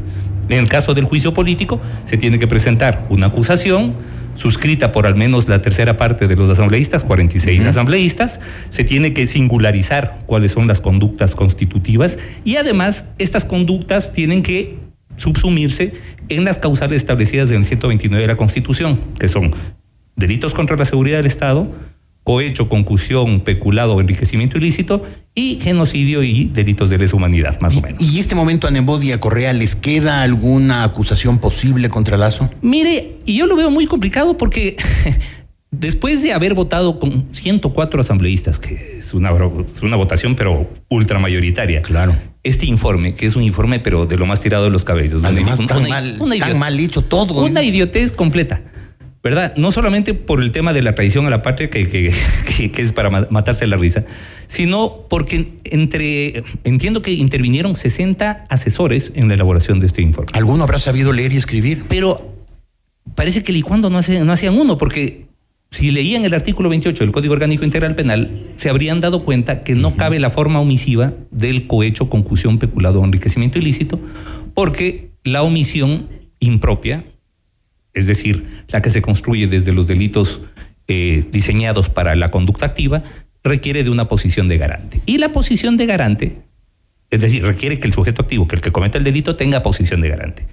En el caso del juicio político, se tiene que presentar una acusación suscrita por al menos la tercera parte de los asambleístas, 46 asambleístas, se tiene que singularizar cuáles son las conductas constitutivas y además estas conductas tienen que subsumirse en las causales establecidas en el 129 de la Constitución, que son delitos contra la seguridad del Estado, cohecho, concusión, peculado, enriquecimiento ilícito y genocidio y delitos de lesa humanidad, más o menos. ¿Y este momento a Nebodia Correa les queda alguna acusación posible contra Lazo? Mire, y yo lo veo muy complicado porque después de haber votado con 104 asambleístas, que es una, una votación pero ultramayoritaria. Claro. Este informe, que es un informe pero de lo más tirado de los cabellos. Además, tan, mal, tan mal hecho todo. Una idiotez completa. ¿Verdad? No solamente por el tema de la traición a la patria, que, que, es para matarse la risa, sino porque entre, entiendo que intervinieron 60 asesores en la elaboración de este informe. ¿Alguno habrá sabido leer y escribir? Pero parece que licuando no, hace, no hacían uno, porque si leían el artículo 28 del Código Orgánico Integral Penal, se habrían dado cuenta que no cabe la forma omisiva del cohecho, concusión, peculado o enriquecimiento ilícito, porque la omisión impropia es decir, la que se construye desde los delitos eh, diseñados para la conducta activa, requiere de una posición de garante. Y la posición de garante, es decir, requiere que el sujeto activo, que el que cometa el delito, tenga posición de garante.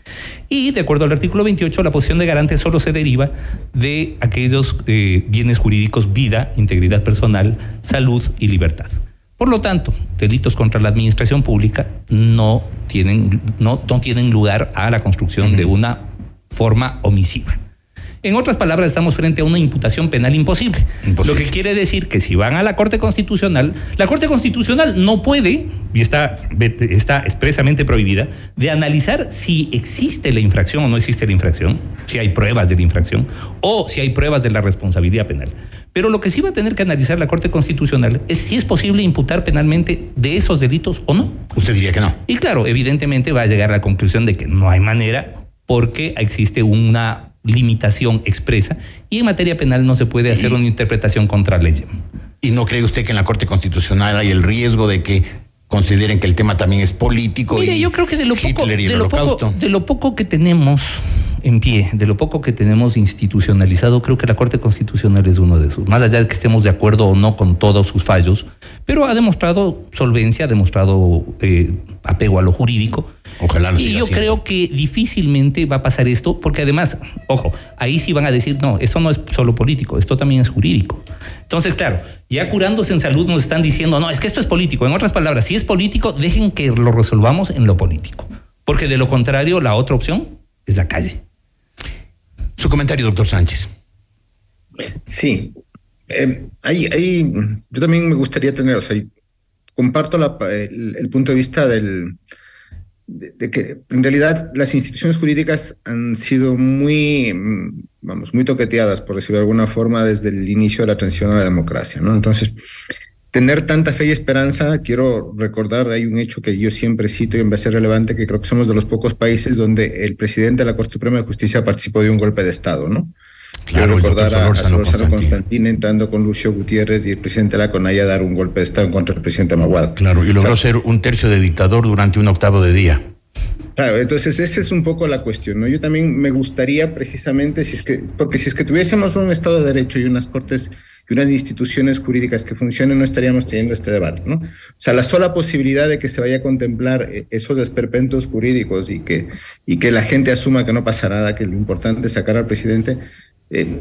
Y de acuerdo al artículo 28, la posición de garante solo se deriva de aquellos eh, bienes jurídicos, vida, integridad personal, salud y libertad. Por lo tanto, delitos contra la administración pública no tienen, no, no tienen lugar a la construcción de una forma omisiva. En otras palabras, estamos frente a una imputación penal imposible. Lo que quiere decir que si van a la Corte Constitucional, la Corte Constitucional no puede, y está, está expresamente prohibida, de analizar si existe la infracción o no existe la infracción, si hay pruebas de la infracción o si hay pruebas de la responsabilidad penal. Pero lo que sí va a tener que analizar la Corte Constitucional es si es posible imputar penalmente de esos delitos o no. Usted diría que no. Y claro, evidentemente va a llegar a la conclusión de que no hay manera porque existe una limitación expresa y en materia penal no se puede hacer una interpretación contra ley. ¿Y no cree usted que en la Corte Constitucional hay el riesgo de que consideren que el tema también es político? Mire, yo creo que de lo, poco, de lo poco que tenemos en pie, de lo poco que tenemos institucionalizado, creo que la Corte Constitucional es uno de esos. Más allá de que estemos de acuerdo o no con todos sus fallos, pero ha demostrado solvencia, ha demostrado eh, apego a lo jurídico. Ojalá Y yo creo que difícilmente va a pasar esto, porque además, ojo, ahí sí van a decir, no, eso no es solo político, esto también es jurídico. Entonces, claro, ya curándose en salud nos están diciendo, no, es que esto es político. En otras palabras, si es político, dejen que lo resolvamos en lo político. Porque de lo contrario, la otra opción la calle. Su comentario, doctor Sánchez. Sí, eh, yo también me gustaría tener, o sea, comparto el, punto de vista del, de, que en realidad las instituciones jurídicas han sido muy, vamos, muy toqueteadas, por decirlo de alguna forma, desde el inicio de la transición a la democracia, ¿no? Entonces, tener tanta fe y esperanza, quiero recordar, hay un hecho que yo siempre cito y me parece relevante, que creo que somos de los pocos países donde el presidente de la Corte Suprema de Justicia participó de un golpe de Estado, ¿no? Quiero recordar a, a Constantín entrando con Lucio Gutiérrez y el presidente de la Conaya dar un golpe de Estado en contra del presidente Maguad. Claro, y logró ser un tercio de dictador durante un octavo de día. Claro, entonces esa es un poco la cuestión. Yo también me gustaría precisamente, porque si es que tuviésemos un Estado de Derecho y unas Cortes y unas instituciones jurídicas que funcionen, no estaríamos teniendo este debate, ¿no? O sea, la sola posibilidad de que se vaya a contemplar eh, esos desperpentos jurídicos y que, la gente asuma que no pasa nada, que lo importante es sacar al presidente, eh,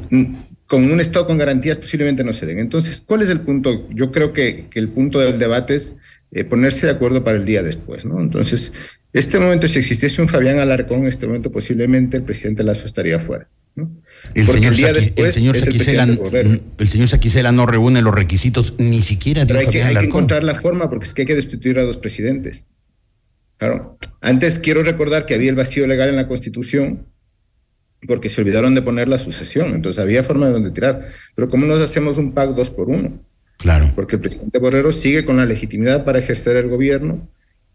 con un Estado con garantías posiblemente no se den. Entonces, ¿cuál es el punto? Yo creo que, que el punto del debate es eh, ponerse de acuerdo para el día después, ¿no? Entonces, este momento, si existiese un Fabián Alarcón, en este momento posiblemente el presidente Lazo estaría fuera. ¿no? El Porque señor, el día después el señor, Saquicela, el, el señor Saquicela no reúne los requisitos ni siquiera de hay, que, hay que encontrar la forma porque es que hay que destituir a dos presidentes. Claro. Antes quiero recordar que había el vacío legal en la Constitución porque se olvidaron de poner la sucesión. Entonces había forma de donde tirar. Pero ¿cómo nos hacemos un PAC dos por uno? Claro. Porque el presidente Borrero sigue con la legitimidad para ejercer el gobierno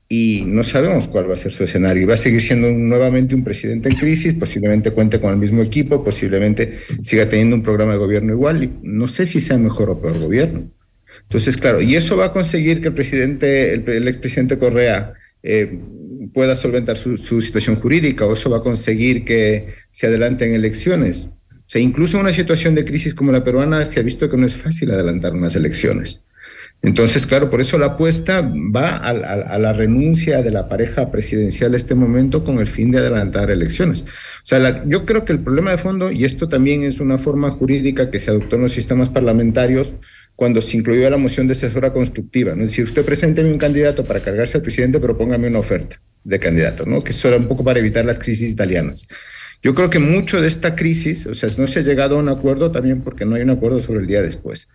y no sabemos cuál va a ser su escenario. Va a seguir siendo nuevamente un presidente en crisis, posiblemente cuente con el mismo equipo, posiblemente siga teniendo un programa de gobierno igual, y no sé si sea mejor o peor gobierno. Entonces, claro, y eso va a conseguir que el presidente, el, el expresidente Correa, eh, pueda solventar su, su, situación jurídica, o eso va a conseguir que se adelanten elecciones. O sea, incluso en una situación de crisis como la peruana se ha visto que no es fácil adelantar unas elecciones. Entonces, claro, por eso la apuesta va a, a, a, la renuncia de la pareja presidencial a este momento con el fin de adelantar elecciones. O sea, la, yo creo que el problema de fondo, y esto también es una forma jurídica que se adoptó en los sistemas parlamentarios cuando se incluyó la moción de asesora constructiva, ¿no? es decir, usted presénteme un candidato para cargarse al presidente, pero póngame una oferta de candidato, ¿no? que eso era un poco para evitar las crisis italianas. Yo creo que mucho de esta crisis, o sea, no se ha llegado a un acuerdo también porque no hay un acuerdo sobre el día después.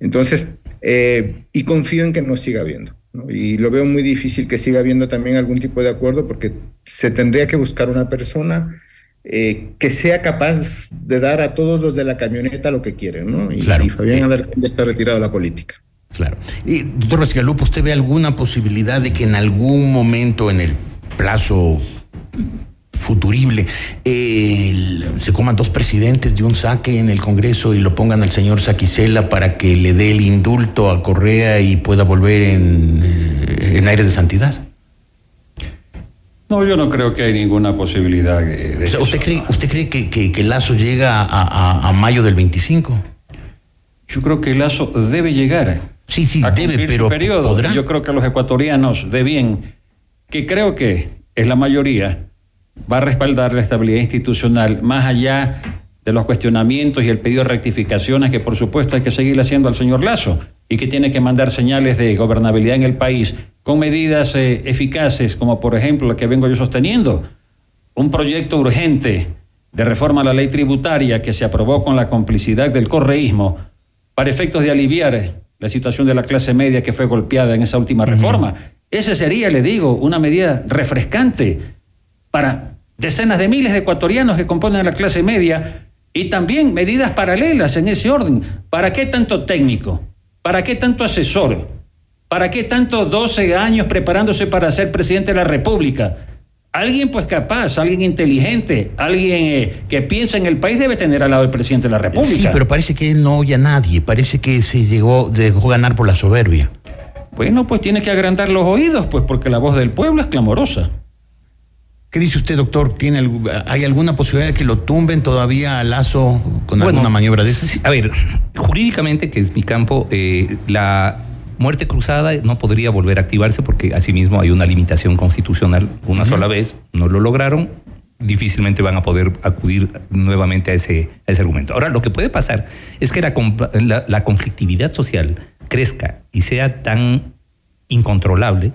Entonces, eh, y confío en que no siga habiendo. ¿no? Y lo veo muy difícil que siga habiendo también algún tipo de acuerdo porque se tendría que buscar una persona eh, que sea capaz de dar a todos los de la camioneta lo que quieren. ¿no? Y, claro. y Fabián Alarcón ya está retirado de la política. Claro. Y, doctor Rascalupo, ¿usted ve alguna posibilidad de que en algún momento en el plazo futurible, eh, se coman dos presidentes de un saque en el Congreso y lo pongan al señor Saquicela para que le dé el indulto a Correa y pueda volver en, eh, en aire de santidad. No, yo no creo que hay ninguna posibilidad de, de o sea, ¿Usted cree, usted cree que, que, que Lazo llega a, a, a, mayo del 25? Yo creo que Lazo debe llegar. Sí, sí, debe, pero periodo. ¿podrá? Yo creo que los ecuatorianos de bien, que creo que es la mayoría, va a respaldar la estabilidad institucional más allá de los cuestionamientos y el pedido de rectificaciones que por supuesto hay que seguir haciendo al señor Lazo y que tiene que mandar señales de gobernabilidad en el país con medidas eh, eficaces como por ejemplo la que vengo yo sosteniendo, un proyecto urgente de reforma a la ley tributaria que se aprobó con la complicidad del correísmo para efectos de aliviar la situación de la clase media que fue golpeada en esa última reforma. Uh -huh. Ese sería, le digo, una medida refrescante para decenas de miles de ecuatorianos que componen la clase media y también medidas paralelas en ese orden. ¿Para qué tanto técnico? ¿Para qué tanto asesor? ¿Para qué tanto 12 años preparándose para ser presidente de la República? Alguien pues capaz, alguien inteligente, alguien eh, que piensa en el país debe tener al lado del presidente de la República. Sí, pero parece que él no oye a nadie, parece que se llegó, dejó ganar por la soberbia. Bueno, pues tiene que agrandar los oídos, pues porque la voz del pueblo es clamorosa. ¿Qué dice usted, doctor? ¿Tiene, ¿Hay alguna posibilidad de que lo tumben todavía a Lazo con bueno, alguna maniobra de eso? A ver, jurídicamente, que es mi campo, eh, la muerte cruzada no podría volver a activarse porque asimismo hay una limitación constitucional. Una uh -huh. sola vez no lo lograron, difícilmente van a poder acudir nuevamente a ese, a ese argumento. Ahora, lo que puede pasar es que la, la, la conflictividad social crezca y sea tan incontrolable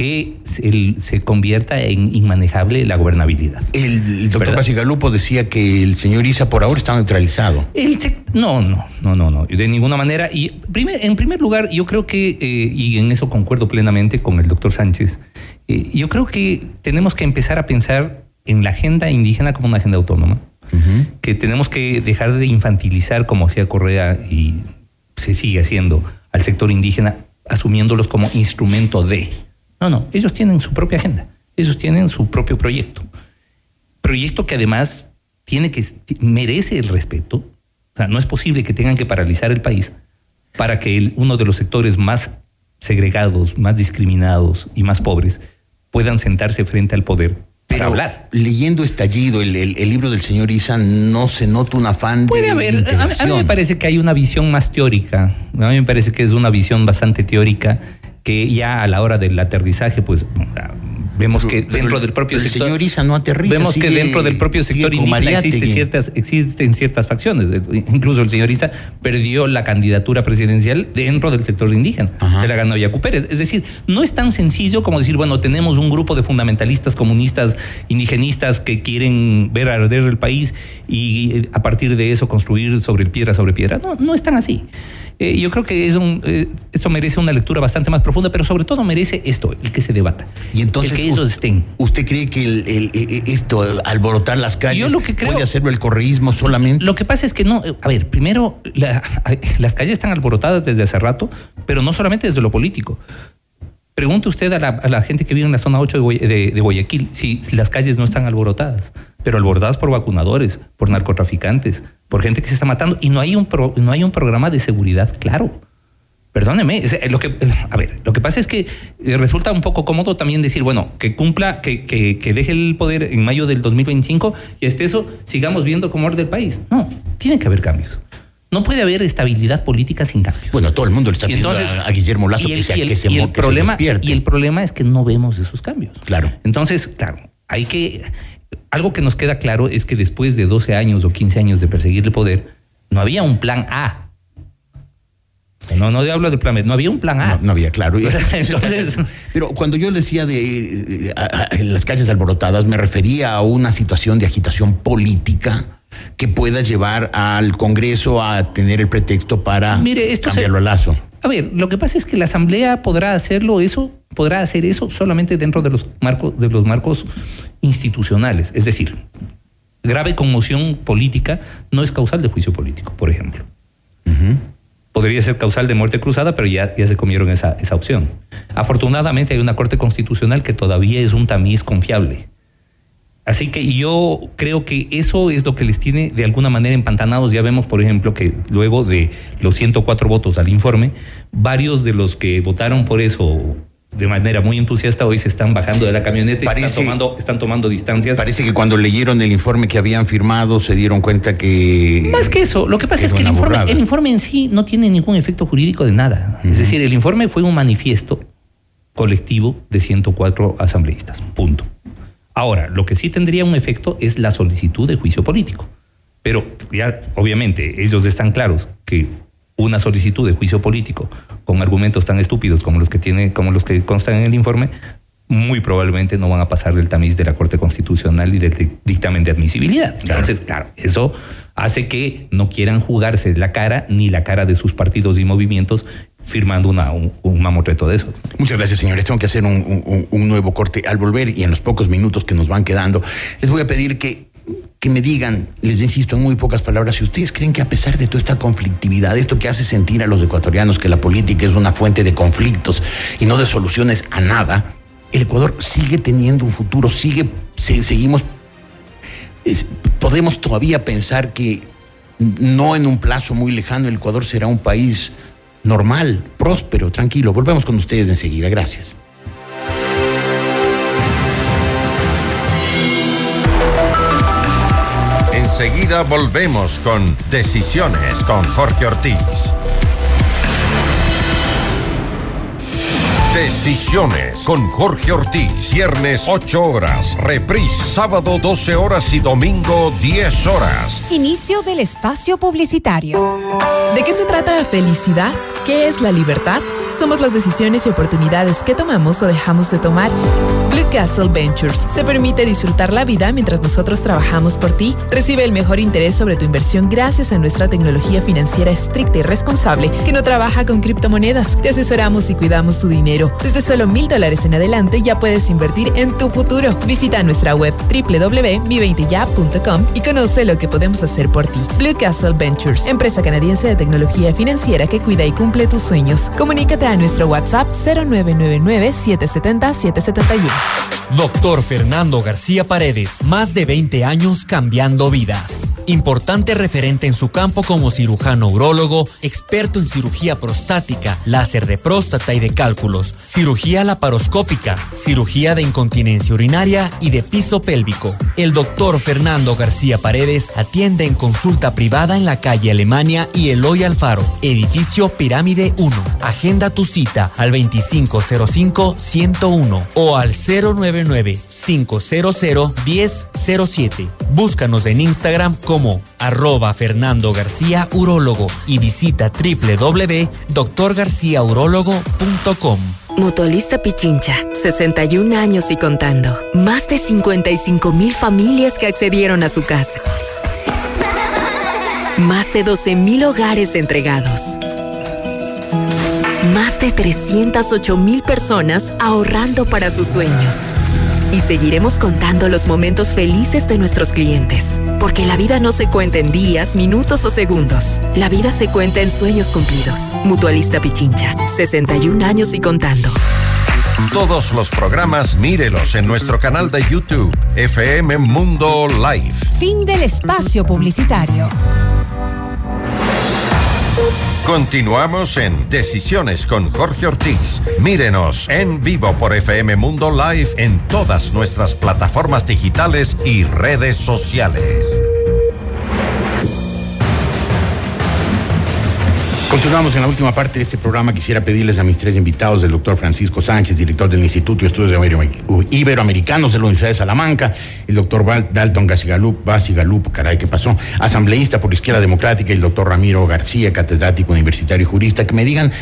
que se, se, convierta en inmanejable la gobernabilidad. El, el doctor Pasigalupo decía que el señor Isa por ahora está neutralizado. El no, no, no, no, no, de ninguna manera. Y primer, en primer lugar, yo creo que, eh, y en eso concuerdo plenamente con el doctor Sánchez, eh, yo creo que tenemos que empezar a pensar en la agenda indígena como una agenda autónoma, uh -huh. que tenemos que dejar de infantilizar como hacía Correa y se sigue haciendo al sector indígena asumiéndolos como instrumento de. No, no, ellos tienen su propia agenda, ellos tienen su propio proyecto. Proyecto que además tiene que, merece el respeto. O sea, no es posible que tengan que paralizar el país para que uno de los sectores más segregados, más discriminados y más pobres puedan sentarse frente al poder para hablar. Leyendo Estallido, el, el, libro del señor Isa, no se nota un afán Puede de haber, a, mí me parece que hay una visión más teórica, a mí me parece que es una visión bastante teórica que ya a la hora del aterrizaje, pues Vemos que dentro del propio sector. señor Isa no aterriza. Vemos que dentro del propio sector indígena existe ciertas, existen ciertas facciones. Incluso el señor Isa perdió la candidatura presidencial dentro del sector indígena. Se la ganó Yacu Pérez. Es decir, no es tan sencillo como decir, bueno, tenemos un grupo de fundamentalistas comunistas indigenistas que quieren ver arder el país y eh, a partir de eso construir sobre piedra sobre piedra. No, no es tan así. Eh, yo creo que es un, eh, esto merece una lectura bastante más profunda, pero sobre todo merece esto, el que se debata. Y entonces, el que ellos estén. ¿Usted cree que el, el, e, esto, alborotar las calles, puede hacerlo el correísmo solamente? Lo que pasa es que no, a ver, primero, las calles están alborotadas desde hace rato, pero no solamente desde lo político. Pregunte usted a la, gente que vive en la zona 8 de, Guayaquil si las calles no están alborotadas, pero alborotadas por vacunadores, por narcotraficantes, por gente que se está matando y no hay un, no hay un programa de seguridad claro. Perdóneme, lo que, a ver, lo que pasa es que eh, resulta un poco cómodo también decir, bueno, que cumpla, que, que, deje el poder en mayo del 2025 y este eso sigamos viendo cómo orden el país. No, tiene que haber cambios. No puede haber estabilidad política sin cambio. Bueno, todo el mundo le está pidiendo a, Guillermo Lazo que, se, que, se, y el problema, Y el problema es que no vemos esos cambios. Claro. Entonces, claro, hay que... Algo que nos queda claro es que después de 12 años o 15 años de perseguir el poder, no había un plan A. No, no hablo de plan B, no había un plan A. No, había, claro. Entonces, Pero cuando yo decía de eh, las calles alborotadas, me refería a una situación de agitación política que pueda llevar al Congreso a tener el pretexto para Mire, esto cambiarlo a lazo. A ver, lo que pasa es que la Asamblea podrá hacerlo eso, podrá hacer eso solamente dentro de los marcos, de los marcos institucionales. Es decir, grave conmoción política no es causal de juicio político, por ejemplo. Podría ser causal de muerte cruzada, pero ya, ya se comieron esa, esa opción. Afortunadamente hay una Corte Constitucional que todavía es un tamiz confiable. Así que yo creo que eso es lo que les tiene de alguna manera empantanados. Ya vemos, por ejemplo, que luego de los 104 votos al informe, varios de los que votaron por eso de manera muy entusiasta hoy se están bajando de la camioneta y están tomando, están tomando distancias. Parece que cuando leyeron el informe que habían firmado se dieron cuenta que... Más que eso, lo que pasa es que el informe, el informe, en sí no tiene ningún efecto jurídico de nada. Es decir, el informe fue un manifiesto colectivo de 104 asambleístas. Punto. Ahora, lo que sí tendría un efecto es la solicitud de juicio político. Pero ya, obviamente, ellos están claros que una solicitud de juicio político con argumentos tan estúpidos como los que tiene, como los que constan en el informe, muy probablemente no van a pasar del tamiz de la Corte Constitucional y del dictamen de admisibilidad. Entonces, claro, eso hace que no quieran jugarse la cara ni la cara de sus partidos y movimientos firmando una, un, un, mamotreto de eso. Muchas gracias, señores. Tengo que hacer un, un, nuevo corte al volver y en los pocos minutos que nos van quedando, les voy a pedir que, que me digan, les insisto en muy pocas palabras, si ustedes creen que a pesar de toda esta conflictividad, esto que hace sentir a los ecuatorianos que la política es una fuente de conflictos y no de soluciones a nada, el Ecuador sigue teniendo un futuro, sigue, seguimos, podemos todavía pensar que no en un plazo muy lejano el Ecuador será un país normal, próspero, tranquilo. Volvemos con ustedes enseguida. Gracias. Enseguida volvemos con Decisiones con Jorge Ortiz. Decisiones con Jorge Ortiz. Viernes 8 horas. Reprise sábado 12 horas y domingo 10 horas. Inicio del espacio publicitario. ¿De qué se trata la felicidad? ¿Qué es la libertad? Somos las decisiones y oportunidades que tomamos o dejamos de tomar. Blue Castle Ventures te permite disfrutar la vida mientras nosotros trabajamos por ti. Recibe el mejor interés sobre tu inversión gracias a nuestra tecnología financiera estricta y responsable que no trabaja con criptomonedas. Te asesoramos y cuidamos tu dinero. Desde solo mil dólares en adelante ya puedes invertir en tu futuro. Visita nuestra web www.mi20ya.com y conoce lo que podemos hacer por ti. Blue Castle Ventures, empresa canadiense de tecnología financiera que cuida y cumple tus sueños. Comunícate a nuestro WhatsApp 0999 770 771. Doctor Fernando García Paredes, más de 20 años cambiando vidas. Importante referente en su campo como cirujano urólogo, experto en cirugía prostática, láser de próstata y de cálculos, cirugía laparoscópica, cirugía de incontinencia urinaria y de piso pélvico. El doctor Fernando García Paredes atiende en consulta privada en la calle Alemania y Eloy Alfaro, edificio Pirámide 1. Agenda tu cita al 2505-101 o al 09 999-500-1007. Búscanos en Instagram como arroba Fernando García Urólogo y visita www.doctorgarciaurologo.com. Mutualista Pichincha, 61 años y contando. Más de 55 mil familias que accedieron a su casa. Más de 12 mil hogares entregados. Más de 308 mil personas ahorrando para sus sueños. Y seguiremos contando los momentos felices de nuestros clientes, porque la vida no se cuenta en días, minutos o segundos. La vida se cuenta en sueños cumplidos. Mutualista Pichincha, 61 años y contando. Todos los programas mírelos en nuestro canal de YouTube, FM Mundo Live. Fin del espacio publicitario. Continuamos en Decisiones con Jorge Ortiz. Mírenos en vivo por FM Mundo Live en todas nuestras plataformas digitales y redes sociales. Continuamos en la última parte de este programa. Quisiera pedirles a mis tres invitados, el doctor Francisco Sánchez, director del Instituto de Estudios Iberoamericanos de la Universidad de Salamanca, el doctor Dalton Gasigalup, Basigalup, caray, ¿qué pasó? Asambleísta por Izquierda Democrática, el doctor Ramiro García, catedrático universitario y jurista, que me digan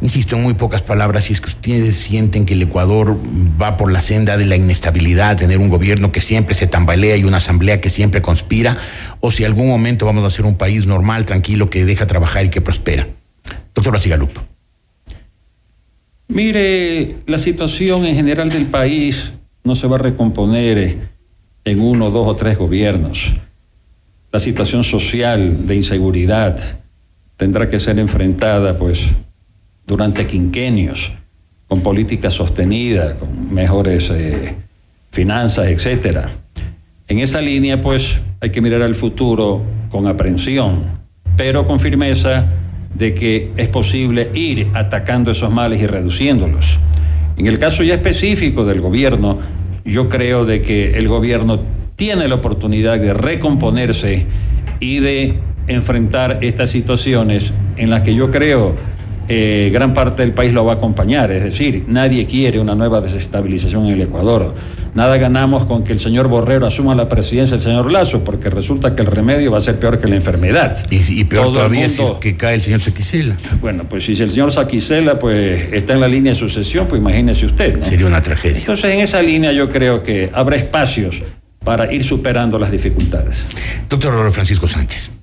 insisto en muy pocas palabras, si es que ustedes sienten que el Ecuador va por la senda de la inestabilidad, tener un gobierno que siempre se tambalea y una asamblea que siempre conspira, o si algún momento vamos a ser un país normal, tranquilo, que deja trabajar y que prospera. Doctor Basigalup. Mire, la situación en general del país no se va a recomponer en uno, dos o tres gobiernos. La situación social de inseguridad tendrá que ser enfrentada, pues, durante quinquenios, con política sostenida, con mejores eh, finanzas, etcétera. En esa línea, pues, hay que mirar al futuro con aprensión, pero con firmeza de que es posible ir atacando esos males y reduciéndolos. En el caso ya específico del gobierno, yo creo de que el gobierno tiene la oportunidad de recomponerse y de enfrentar estas situaciones en las que yo creo eh, gran parte del país lo va a acompañar. Es decir, nadie quiere una nueva desestabilización en el Ecuador. Nada ganamos con que el señor Borrero asuma la presidencia del señor Lazo, porque resulta que el remedio va a ser peor que la enfermedad. Y, peor todavía si es que cae el señor Saquicela. Bueno, pues si el señor Saquicela pues, está en la línea de sucesión, pues imagínese usted. Sería una tragedia. Entonces, en esa línea yo creo que habrá espacios para ir superando las dificultades. Doctor Francisco Sánchez.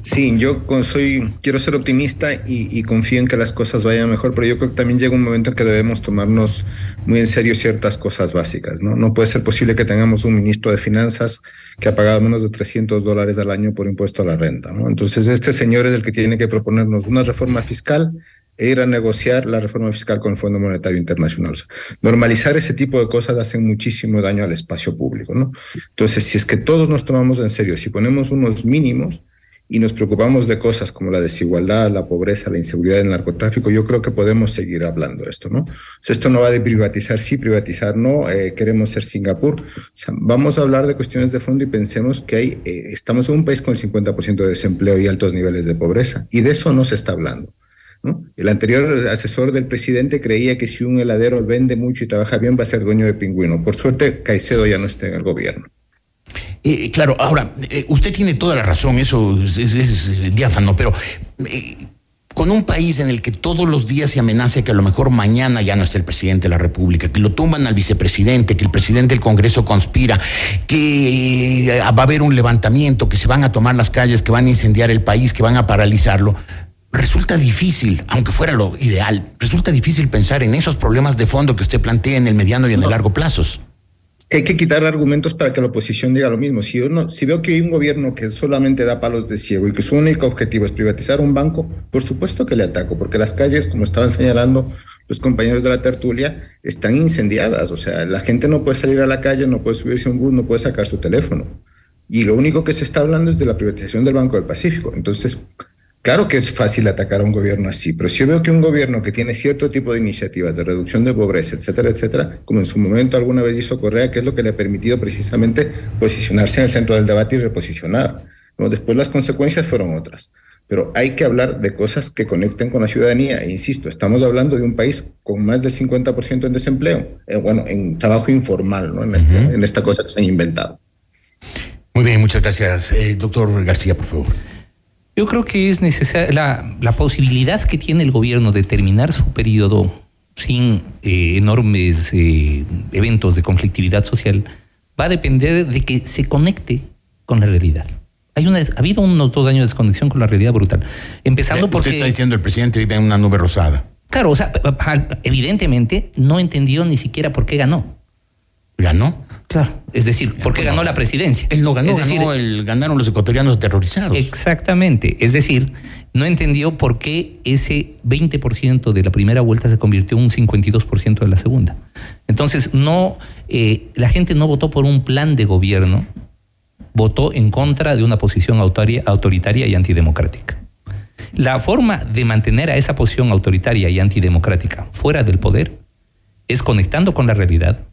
Sí, yo soy, quiero ser optimista y, confío en que las cosas vayan mejor, pero yo creo que también llega un momento en que debemos tomarnos muy en serio ciertas cosas básicas, ¿no? No puede ser posible que tengamos un ministro de Finanzas que ha pagado menos de 300 dólares al año por impuesto a la renta, ¿no? Entonces, este señor es el que tiene que proponernos una reforma fiscal e ir a negociar la reforma fiscal con el Fondo Monetario Internacional. normalizar ese tipo de cosas hacen muchísimo daño al espacio público, ¿no? Entonces, si es que todos nos tomamos en serio, si ponemos unos mínimos, y nos preocupamos de cosas como la desigualdad, la pobreza, la inseguridad, el narcotráfico, yo creo que podemos seguir hablando de esto, ¿no? esto no va de privatizar, sí, privatizar, no, eh, queremos ser Singapur. vamos a hablar de cuestiones de fondo y pensemos que hay, eh, estamos en un país con el 50% de desempleo y altos niveles de pobreza, y de eso no se está hablando. El anterior asesor del presidente creía que si un heladero vende mucho y trabaja bien va a ser dueño de pingüino. Por suerte, Caicedo ya no está en el gobierno. Eh, claro, ahora, eh, usted tiene toda la razón, eso es, diáfano, pero eh, con un país en el que todos los días se amenaza que a lo mejor mañana ya no está el presidente de la República, que lo tumban al vicepresidente, que el presidente del Congreso conspira, que va a haber un levantamiento, que se van a tomar las calles, que van a incendiar el país, que van a paralizarlo, resulta difícil, aunque fuera lo ideal, resulta difícil pensar en esos problemas de fondo que usted plantea en el mediano y en el largo plazos hay que quitar argumentos para que la oposición diga lo mismo. Si, uno, si veo que hay un gobierno que solamente da palos de ciego y que su único objetivo es privatizar un banco, por supuesto que le ataco, porque las calles, como estaban señalando los compañeros de la tertulia, están incendiadas. O sea, la gente no puede salir a la calle, no puede subirse a un bus, no puede sacar su teléfono. Y lo único que se está hablando es de la privatización del Banco del Pacífico. Entonces, Claro que es fácil atacar a un gobierno así, pero si yo veo que un gobierno que tiene cierto tipo de iniciativas de reducción de pobreza, etcétera, etcétera, como en su momento alguna vez hizo Correa, que es lo que le ha permitido precisamente posicionarse en el centro del debate y reposicionar. ¿no? Después las consecuencias fueron otras, pero hay que hablar de cosas que conecten con la ciudadanía. E insisto, estamos hablando de un país con más del 50% en desempleo, eh, bueno, en trabajo informal, ¿no? en, este, en esta cosa que se han inventado. Muy bien, muchas gracias. Eh, doctor García, por favor. Yo creo que es necesaria la, la, posibilidad que tiene el gobierno de terminar su periodo sin eh, enormes eh, eventos de conflictividad social va a depender de que se conecte con la realidad. Hay una, ha habido unos dos años de desconexión con la realidad brutal. Empezando porque... Usted está diciendo el presidente vive en una nube rosada. Claro, o sea, evidentemente no entendió ni siquiera por qué ganó. ¿Ganó? Claro, es decir, ¿por qué ganó la presidencia? Él no ganó, ganó el, ganaron los ecuatorianos aterrorizados. Exactamente, es decir, no entendió por qué ese 20% de la primera vuelta se convirtió en un 52% de la segunda. Entonces, no, eh, la gente no votó por un plan de gobierno, votó en contra de una posición autoritaria y antidemocrática. La forma de mantener a esa posición autoritaria y antidemocrática fuera del poder es conectando con la realidad,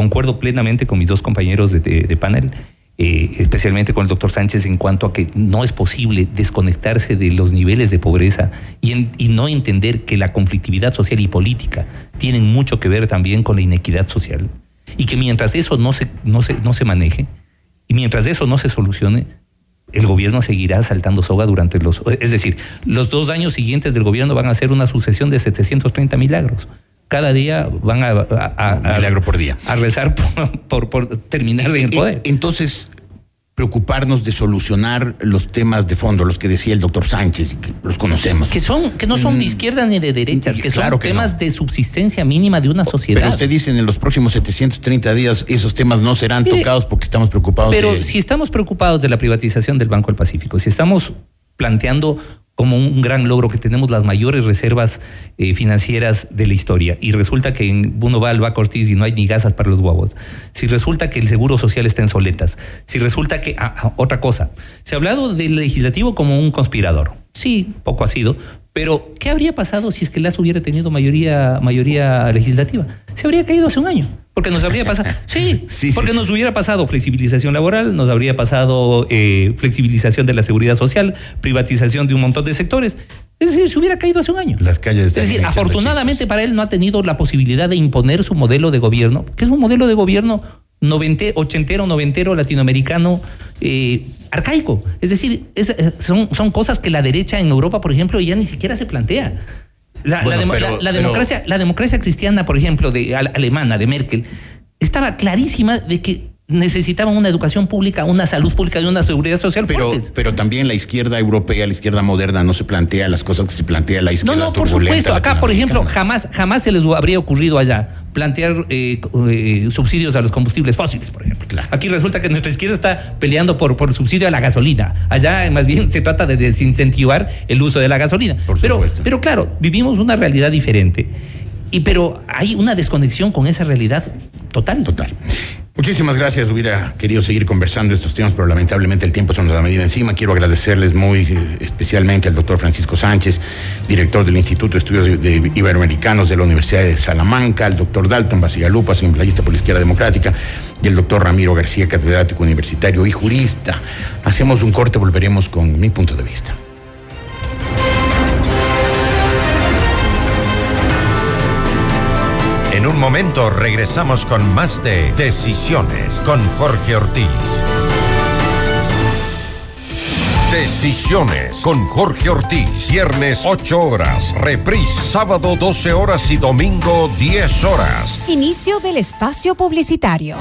concuerdo plenamente con mis dos compañeros de, panel, eh, especialmente con el doctor Sánchez, en cuanto a que no es posible desconectarse de los niveles de pobreza y, y, no entender que la conflictividad social y política tienen mucho que ver también con la inequidad social. Y que mientras eso no se, no se, no se maneje y mientras eso no se solucione, el gobierno seguirá saltando soga durante los... Es decir, los dos años siguientes del gobierno van a ser una sucesión de 730 milagros cada día van a, a, por día. a rezar por, por, terminar en el poder. Entonces, preocuparnos de solucionar los temas de fondo, los que decía el doctor Sánchez, que los conocemos. Que son, que no son de mm, izquierda ni de derecha, que son temas de subsistencia mínima de una sociedad. Pero usted dice en los próximos 730 días esos temas no serán tocados porque estamos preocupados. Pero si estamos preocupados de la privatización del Banco del Pacífico, si estamos planteando como un gran logro que tenemos las mayores reservas eh, financieras de la historia. Y resulta que en uno va al Baco Ortiz y no hay ni gasas para los guaguas. Si resulta que el seguro social está en soletas. Si resulta que. Ah, ah, otra cosa. Se ha hablado del legislativo como un conspirador. Sí, poco ha sido. Pero, ¿qué habría pasado si es que LAS hubiera tenido mayoría, mayoría legislativa? Se habría caído hace un año. Porque nos habría pasado. Sí, sí porque nos hubiera pasado flexibilización laboral, nos habría pasado eh, flexibilización de la seguridad social, privatización de un montón de sectores. Es decir, se hubiera caído hace un año. Las calles Es decir, afortunadamente para él no ha tenido la posibilidad de imponer su modelo de gobierno, que es un modelo de gobierno novente, ochentero, noventero, latinoamericano, eh, arcaico. Es decir, eh, son, son cosas que la derecha en Europa, por ejemplo, ya ni siquiera se plantea. La, democracia, la democracia cristiana, por ejemplo, de alemana, de Merkel, estaba clarísima de que necesitaban una educación pública, una salud pública y una seguridad social pero, Pero también la izquierda europea, la izquierda moderna, no se plantea las cosas que se plantea la izquierda. No, no, por supuesto. Acá, por ejemplo, jamás, jamás se les habría ocurrido allá plantear eh, eh, subsidios a los combustibles fósiles, por ejemplo. Aquí resulta que nuestra izquierda está peleando por, por subsidio a la gasolina. Allá más bien se trata de desincentivar el uso de la gasolina. Por pero, pero claro, vivimos una realidad diferente. Y pero hay una desconexión con esa realidad total. Total. Muchísimas gracias. Hubiera querido seguir conversando estos temas, pero lamentablemente el tiempo se nos ha medida encima. Quiero agradecerles muy eh, especialmente al doctor Francisco Sánchez, director del Instituto de Estudios Iberoamericanos de la Universidad de Salamanca, al doctor Dalton Basigalupa, asambleísta por la Izquierda Democrática, y el doctor Ramiro García, catedrático universitario y jurista. Hacemos un corte, volveremos con mi punto de vista. Un momento regresamos con más de Decisiones con Jorge Ortiz. Decisiones con Jorge Ortiz. Viernes 8 horas. Reprise sábado 12 horas y domingo 10 horas. Inicio del espacio publicitario.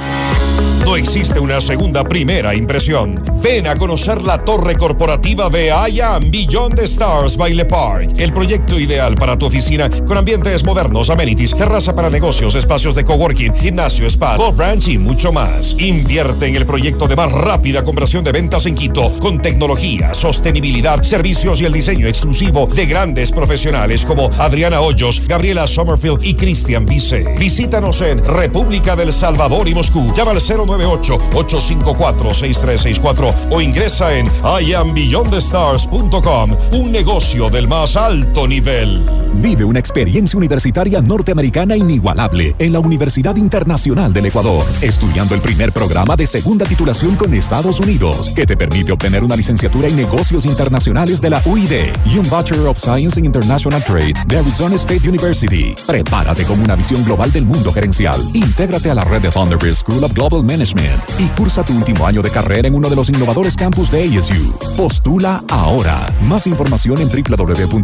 No existe una segunda primera impresión. Ven a conocer la torre corporativa de IAM Beyond the Stars by Le Park. El proyecto ideal para tu oficina con ambientes modernos, amenities, terraza para negocios, espacios de coworking, gimnasio, spa, golf ranch y mucho más. Invierte en el proyecto de más rápida conversión de ventas en Quito con tecnología, sostenibilidad, servicios y el diseño exclusivo de grandes profesionales como Adriana Hoyos, Gabriela Sommerfield y Cristian Vice. Visítanos en República del Salvador y Moscú. Llama al 098-854-6364 o ingresa en iambeyondthestars.com, un negocio del más alto nivel. Vive una experiencia universitaria norteamericana inigualable en la Universidad Internacional del Ecuador, estudiando el primer programa de segunda titulación con Estados Unidos, que te permite obtener una licenciatura en negocios internacionales de la UID y un Bachelor of Science in International Trade de Arizona State University. Prepárate con una visión global del mundo gerencial. Intégrate a la red de Thunderbird School of Global Management y cursa tu último año de carrera en uno de los innovadores campus de ASU. Postula ahora. Más información en www.uid.edu.es.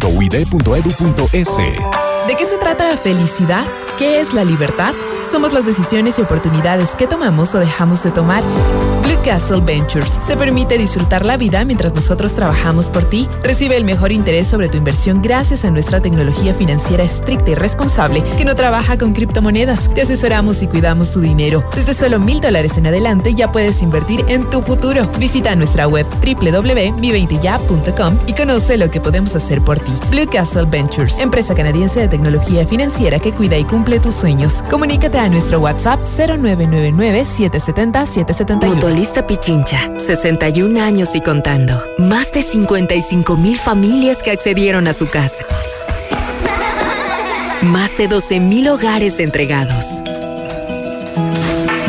¿De qué se trata la felicidad? ¿Qué es la libertad? Somos las decisiones y oportunidades que tomamos o dejamos de tomar. Blue Castle Ventures te permite disfrutar la vida mientras nosotros trabajamos por ti. Recibe el mejor interés sobre tu inversión gracias a nuestra tecnología financiera estricta y responsable que no trabaja con criptomonedas. Te asesoramos y cuidamos tu dinero. Desde solo mil dólares en adelante ya puedes invertir en tu futuro. Visita nuestra web www.mi20ya.com y conoce lo que podemos hacer por ti. Blue Castle Ventures, empresa canadiense de tecnología financiera que cuida y cumple tus sueños. Comunícate a nuestro WhatsApp 0999-770-771. Mutualista Pichincha, 61 años y contando. Más de 55 mil familias que accedieron a su casa. Más de 12 mil hogares entregados.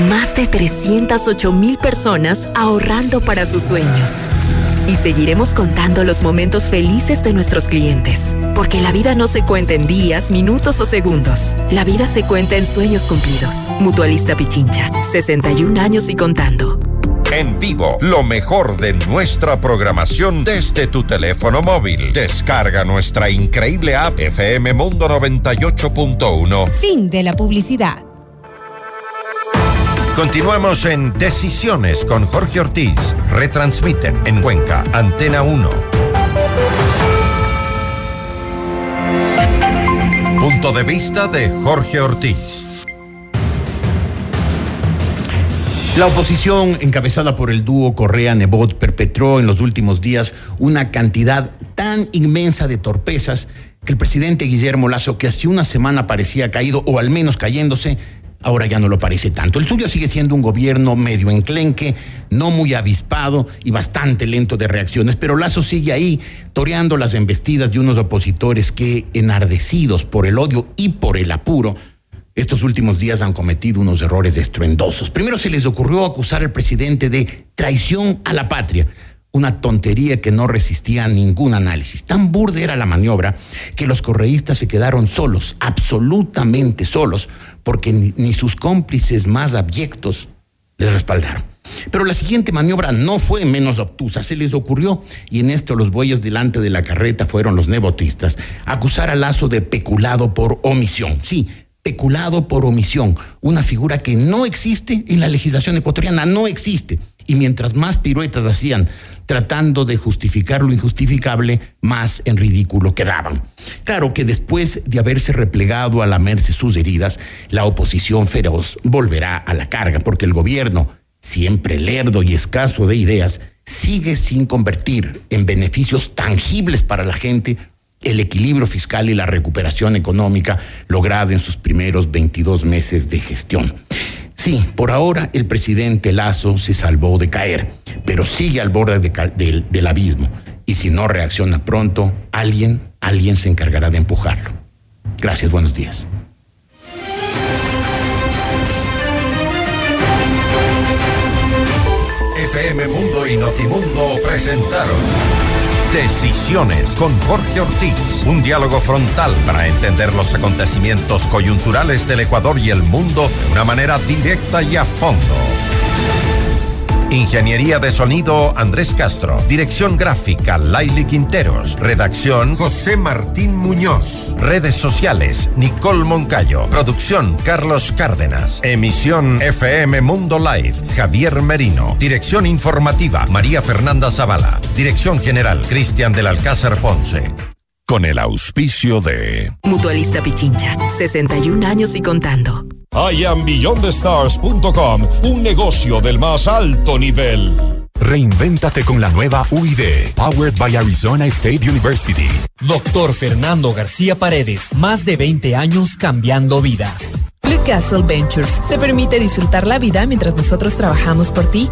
Más de 308 mil personas ahorrando para sus sueños. Y seguiremos contando los momentos felices de nuestros clientes. Porque la vida no se cuenta en días, minutos o segundos. La vida se cuenta en sueños cumplidos. Mutualista Pichincha, 61 años y contando. En vivo, lo mejor de nuestra programación desde tu teléfono móvil. Descarga nuestra increíble app FM Mundo 98.1. Fin de la publicidad. Continuamos en Decisiones con Jorge Ortiz. Retransmiten en Cuenca, Antena 1. Punto de vista de Jorge Ortiz. La oposición, encabezada por el dúo Correa-Nebot, perpetró en los últimos días una cantidad tan inmensa de torpezas que el presidente Guillermo Lazo, que hace una semana parecía caído, o al menos cayéndose, ahora ya no lo parece tanto. El suyo sigue siendo un gobierno medio enclenque, no muy avispado y bastante lento de reacciones, pero Lazo sigue ahí toreando las embestidas de unos opositores que, enardecidos por el odio y por el apuro, estos últimos días han cometido unos errores estruendosos. Primero se les ocurrió acusar al presidente de traición a la patria, una tontería que no resistía ningún análisis. Tan burda era la maniobra que los correístas se quedaron solos, absolutamente solos, porque ni, ni sus cómplices más abyectos les respaldaron. Pero la siguiente maniobra no fue menos obtusa, se les ocurrió, y en esto los bueyes delante de la carreta fueron los nebotistas, acusar a Lazo de peculado por omisión. Sí, peculado por omisión, una figura que no existe en la legislación ecuatoriana, no existe. Y mientras más piruetas hacían tratando de justificar lo injustificable, más en ridículo quedaban. Claro que después de haberse replegado a lamerse sus heridas, la oposición feroz volverá a la carga, porque el gobierno, siempre lerdo y escaso de ideas, sigue sin convertir en beneficios tangibles para la gente el equilibrio fiscal y la recuperación económica lograda en sus primeros 22 meses de gestión. Sí, por ahora el presidente Lazo se salvó de caer, pero sigue al borde del, del abismo. Y si no reacciona pronto, alguien, alguien se encargará de empujarlo. Gracias, buenos días. FM Mundo y Notimundo presentaron Decisiones con Jorge Ortiz. Un diálogo frontal para entender los acontecimientos coyunturales del Ecuador y el mundo de una manera directa y a fondo. Ingeniería de sonido Andrés Castro. Dirección gráfica Laili Quinteros. Redacción José Martín Muñoz. Redes sociales Nicole Moncayo. Producción Carlos Cárdenas. Emisión FM Mundo Live Javier Merino. Dirección informativa María Fernanda Zavala. Dirección general Cristian del Alcázar Ponce. Con el auspicio de Mutualista Pichincha, 61 años y contando. IamBeyondTheStars.com, un negocio del más alto nivel. Reinvéntate con la nueva UID, powered by Arizona State University. Doctor Fernando García Paredes, más de 20 años cambiando vidas. Blue Castle Ventures te permite disfrutar la vida mientras nosotros trabajamos por ti